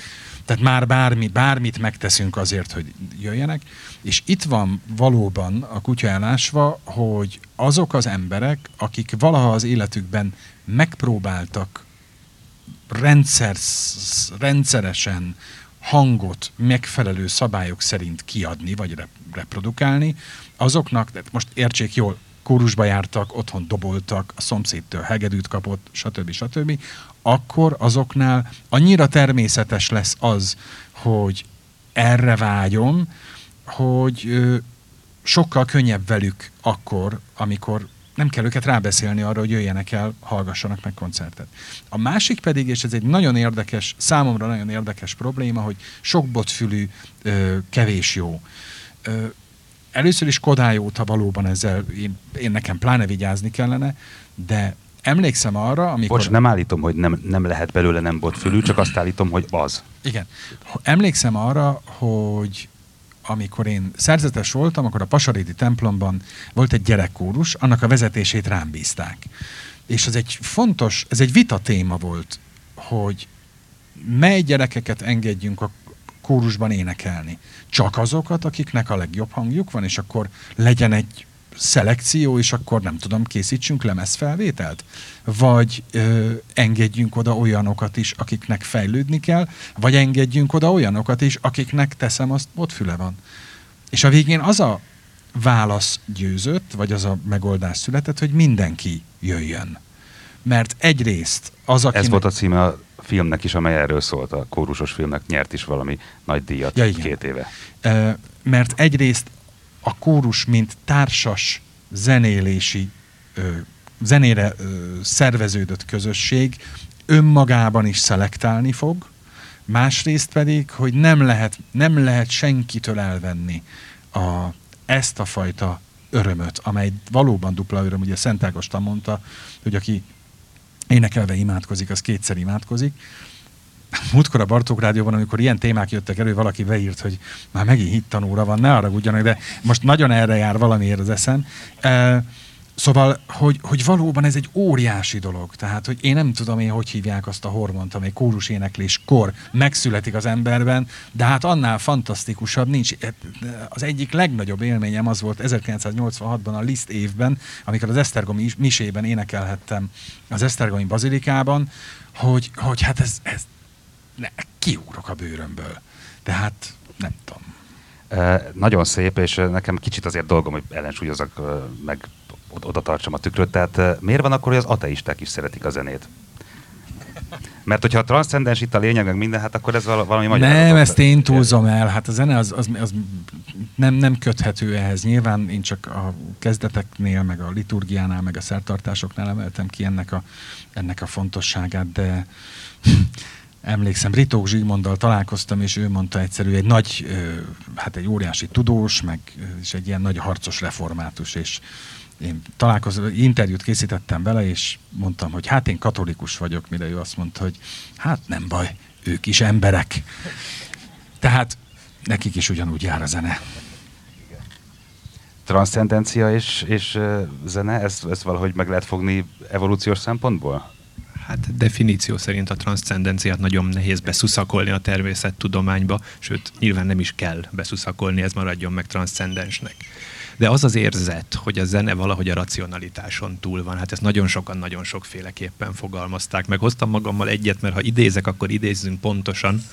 Tehát már bármi, bármit megteszünk azért, hogy jöjjenek. És itt van valóban a kutya elásva, hogy azok az emberek, akik valaha az életükben megpróbáltak rendszer, rendszeresen hangot megfelelő szabályok szerint kiadni, vagy reprodukálni, azoknak, de most értsék jól, kórusba jártak, otthon doboltak, a szomszédtől hegedűt kapott, stb. stb., akkor azoknál annyira természetes lesz az, hogy erre vágyom, hogy sokkal könnyebb velük akkor, amikor nem kell őket rábeszélni arra, hogy jöjjenek el, hallgassanak meg koncertet. A másik pedig, és ez egy nagyon érdekes, számomra nagyon érdekes probléma, hogy sok botfülű, kevés jó. Először is Kodály óta valóban ezzel én, én nekem pláne vigyázni kellene, de emlékszem arra, amikor... Bocs, nem állítom, hogy nem, nem lehet belőle nem botfülű, csak azt állítom, hogy az. Igen. Emlékszem arra, hogy amikor én szerzetes voltam, akkor a Pasarédi templomban volt egy gyerekkórus, annak a vezetését rám bízták. És ez egy fontos, ez egy vita téma volt, hogy mely gyerekeket engedjünk a kórusban énekelni. Csak azokat, akiknek a legjobb hangjuk van, és akkor legyen egy szelekció, és akkor nem tudom, készítsünk lemezfelvételt? Vagy ö, engedjünk oda olyanokat is, akiknek fejlődni kell, vagy engedjünk oda olyanokat is, akiknek teszem azt, ott füle van. És a végén az a válasz győzött, vagy az a megoldás született, hogy mindenki jöjjön. Mert egyrészt az, aki... Ez volt a címe a filmnek is, amely erről szólt, a kórusos filmnek nyert is valami nagy díjat ja, két éve. Mert egyrészt a kórus, mint társas zenélési, ö, zenére ö, szerveződött közösség önmagában is szelektálni fog, másrészt pedig, hogy nem lehet, nem lehet senkitől elvenni a, ezt a fajta örömöt, amely valóban dupla öröm, ugye Szent Ágoston mondta, hogy aki énekelve imádkozik, az kétszer imádkozik, múltkor a Bartók Rádióban, amikor ilyen témák jöttek elő, valaki beírt, hogy már megint hittanóra van, ne arra ugyanak, de most nagyon erre jár valamiért az eszem. E, Szóval, hogy, hogy valóban ez egy óriási dolog. Tehát, hogy én nem tudom én, hogy hívják azt a hormont, amely kórus énekléskor megszületik az emberben, de hát annál fantasztikusabb nincs. Az egyik legnagyobb élményem az volt 1986-ban a Liszt évben, amikor az Esztergomi misében énekelhettem az Esztergomi bazilikában, hogy, hogy hát ez, ez ne, kiugrok a bőrömből. Tehát nem tudom. E, nagyon szép, és nekem kicsit azért dolgom, hogy ellensúlyozok meg oda tartsam a tükröt. Tehát miért van akkor, hogy az ateisták is szeretik a zenét? Mert hogyha a transzcendens itt a lényeg, meg minden, hát akkor ez valami magyar. Nem, ezt én túlzom el. Hát a zene az, az, az nem, nem köthető ehhez. Nyilván én csak a kezdeteknél, meg a liturgiánál, meg a szertartásoknál emeltem ki ennek a, ennek a fontosságát, de emlékszem, Ritók Zsigmonddal találkoztam, és ő mondta egyszerű, egy nagy, hát egy óriási tudós, meg és egy ilyen nagy harcos református, és én találkozom, interjút készítettem vele, és mondtam, hogy hát én katolikus vagyok, mire ő azt mondta, hogy hát nem baj, ők is emberek. Tehát nekik is ugyanúgy jár a zene. Transzcendencia és, és zene, ezt, ezt valahogy meg lehet fogni evolúciós szempontból? Hát definíció szerint a transzcendenciát nagyon nehéz beszuszakolni a természettudományba, sőt, nyilván nem is kell beszuszakolni, ez maradjon meg transzcendensnek de az az érzet, hogy a zene valahogy a racionalitáson túl van, hát ezt nagyon sokan nagyon sokféleképpen fogalmazták. Meg hoztam magammal egyet, mert ha idézek, akkor idézzünk pontosan.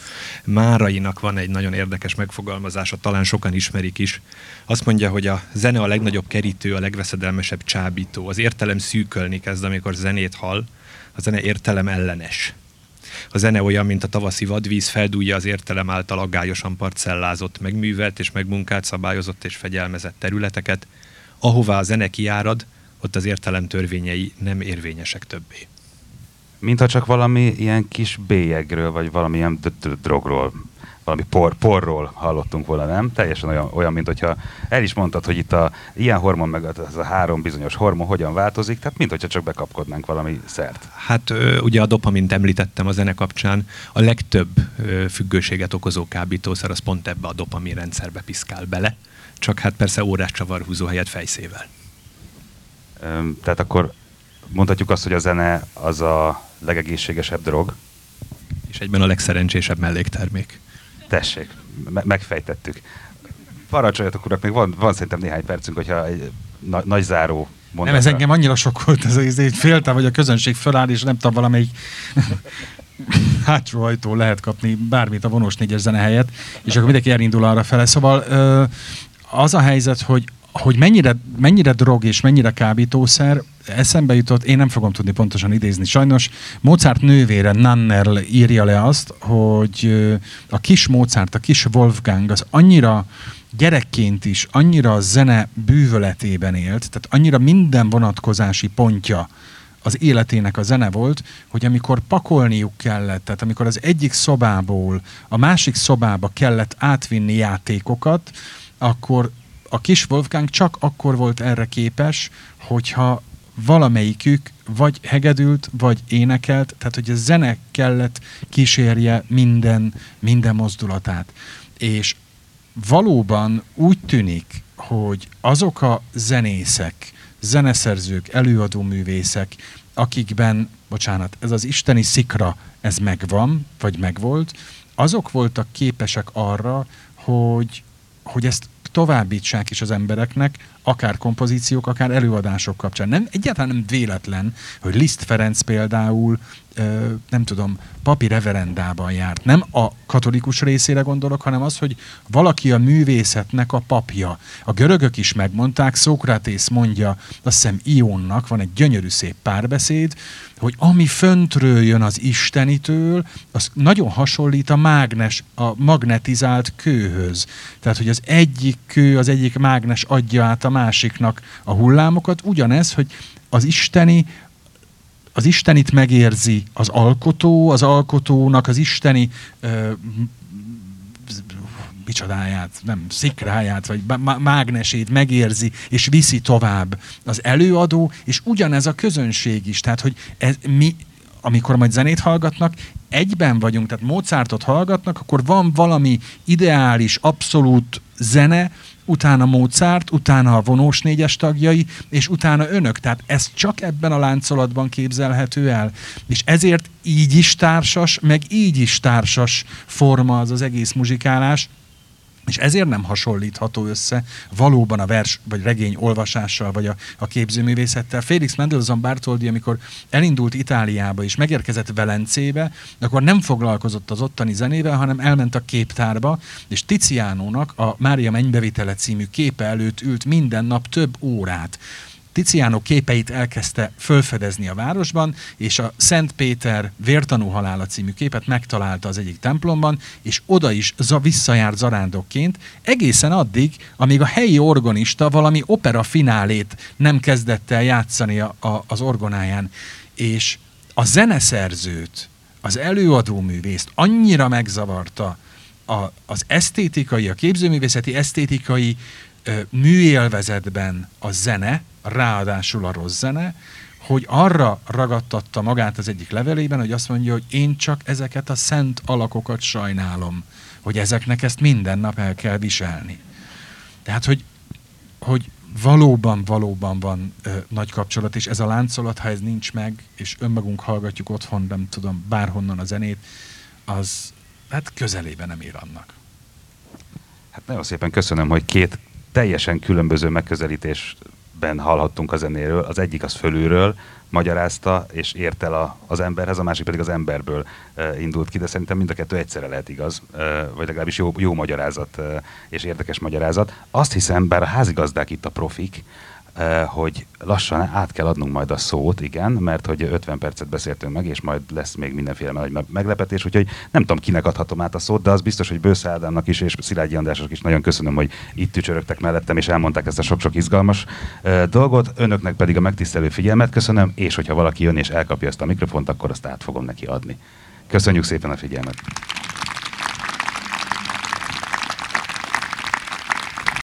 Márainak van egy nagyon érdekes megfogalmazása, talán sokan ismerik is. Azt mondja, hogy a zene a legnagyobb kerítő, a legveszedelmesebb csábító. Az értelem szűkölni kezd, amikor zenét hall, a zene értelem ellenes. A zene olyan, mint a tavaszi vadvíz, feldújja az értelem által aggályosan parcellázott, megművelt és megmunkált, szabályozott és fegyelmezett területeket, ahová a zene kiárad, ott az értelem törvényei nem érvényesek többé. Mintha csak valami ilyen kis bélyegről, vagy valamilyen drogról valami por, porról hallottunk volna, nem? Teljesen olyan, olyan, mint hogyha el is mondtad, hogy itt a ilyen hormon, meg az a három bizonyos hormon hogyan változik, tehát mint hogyha csak bekapkodnánk valami szert. Hát ugye a dopamint említettem a zene kapcsán, a legtöbb függőséget okozó kábítószer az pont ebbe a dopamin rendszerbe piszkál bele, csak hát persze órás csavarhúzó helyett fejszével. Tehát akkor mondhatjuk azt, hogy a zene az a legegészségesebb drog. És egyben a legszerencsésebb melléktermék. Tessék, me- megfejtettük. Parancsoljatok urak, még van, van szerintem néhány percünk, hogyha egy na- nagy záró mondatra. Nem, ez engem annyira sokkolt, ez, ez, ez féltem, hogy a közönség föláll, és nem tudom, valamelyik hátsó ajtó lehet kapni bármit a vonós négyes zene helyett, és akkor mindenki elindul arra fele. Szóval ö, az a helyzet, hogy hogy mennyire, mennyire drog és mennyire kábítószer, eszembe jutott, én nem fogom tudni pontosan idézni. Sajnos Mozart nővére Nannerl írja le azt, hogy a kis Mozart, a kis Wolfgang az annyira gyerekként is annyira a zene bűvöletében élt, tehát annyira minden vonatkozási pontja az életének a zene volt, hogy amikor pakolniuk kellett, tehát amikor az egyik szobából a másik szobába kellett átvinni játékokat, akkor a kis Wolfgang csak akkor volt erre képes, hogyha valamelyikük vagy hegedült, vagy énekelt, tehát hogy a zene kellett kísérje minden, minden mozdulatát. És valóban úgy tűnik, hogy azok a zenészek, zeneszerzők, előadóművészek, akikben, bocsánat, ez az isteni szikra, ez megvan, vagy megvolt, azok voltak képesek arra, hogy, hogy ezt továbbítsák is az embereknek, akár kompozíciók, akár előadások kapcsán. Nem, egyáltalán nem véletlen, hogy Liszt Ferenc például nem tudom, papi reverendában járt. Nem a katolikus részére gondolok, hanem az, hogy valaki a művészetnek a papja. A görögök is megmondták, Szókratész mondja, azt hiszem Ionnak van egy gyönyörű szép párbeszéd, hogy ami föntről jön az Istenitől, az nagyon hasonlít a mágnes, a magnetizált kőhöz. Tehát, hogy az egyik kő, az egyik mágnes adja át a másiknak a hullámokat, ugyanez, hogy az isteni az Istenit megérzi az alkotó, az alkotónak az isteni ö, micsodáját, nem, szikráját, vagy mágnesét megérzi, és viszi tovább az előadó, és ugyanez a közönség is. Tehát, hogy ez, mi, amikor majd zenét hallgatnak, egyben vagyunk, tehát Mozartot hallgatnak, akkor van valami ideális, abszolút zene, utána Mozart, utána a vonós négyes tagjai, és utána önök. Tehát ez csak ebben a láncolatban képzelhető el. És ezért így is társas, meg így is társas forma az az egész muzsikálás, és ezért nem hasonlítható össze valóban a vers vagy regény olvasással, vagy a, a képzőművészettel. Félix Mendelssohn Bartoldi, amikor elindult Itáliába és megérkezett Velencébe, akkor nem foglalkozott az ottani zenével, hanem elment a képtárba, és Tizianónak a Mária Mennybevitele című képe előtt ült minden nap több órát Tiziano képeit elkezdte fölfedezni a városban, és a Szent Péter vértanú halála című képet megtalálta az egyik templomban, és oda is za visszajárt zarándokként, egészen addig, amíg a helyi orgonista valami opera finálét nem kezdett el játszani a, a, az orgonáján. És a zeneszerzőt, az előadóművészt annyira megzavarta a, az esztétikai, a képzőművészeti esztétikai ö, műélvezetben a zene, ráadásul a rossz zene, hogy arra ragadtatta magát az egyik levelében, hogy azt mondja, hogy én csak ezeket a szent alakokat sajnálom, hogy ezeknek ezt minden nap el kell viselni. Tehát, hogy, hogy valóban, valóban van ö, nagy kapcsolat, és ez a láncolat, ha ez nincs meg, és önmagunk hallgatjuk otthon, nem tudom, bárhonnan a zenét, az hát közelében nem ér annak. Hát nagyon szépen köszönöm, hogy két teljesen különböző megközelítésben hallhattunk a zenéről. Az egyik az fölülről magyarázta, és ért el a, az emberhez, a másik pedig az emberből uh, indult ki, de szerintem mind a kettő egyszerre lehet igaz, uh, vagy legalábbis jó, jó magyarázat uh, és érdekes magyarázat. Azt hiszem, bár a házigazdák itt a profik, hogy lassan át kell adnunk majd a szót, igen, mert hogy 50 percet beszéltünk meg, és majd lesz még mindenféle nagy meglepetés, úgyhogy nem tudom, kinek adhatom át a szót, de az biztos, hogy Bősze Ádámnak is, és Szilágyi Andrásnak is nagyon köszönöm, hogy itt tücsörögtek mellettem, és elmondták ezt a sok-sok izgalmas eh, dolgot. Önöknek pedig a megtisztelő figyelmet köszönöm, és hogyha valaki jön és elkapja ezt a mikrofont, akkor azt át fogom neki adni. Köszönjük szépen a figyelmet!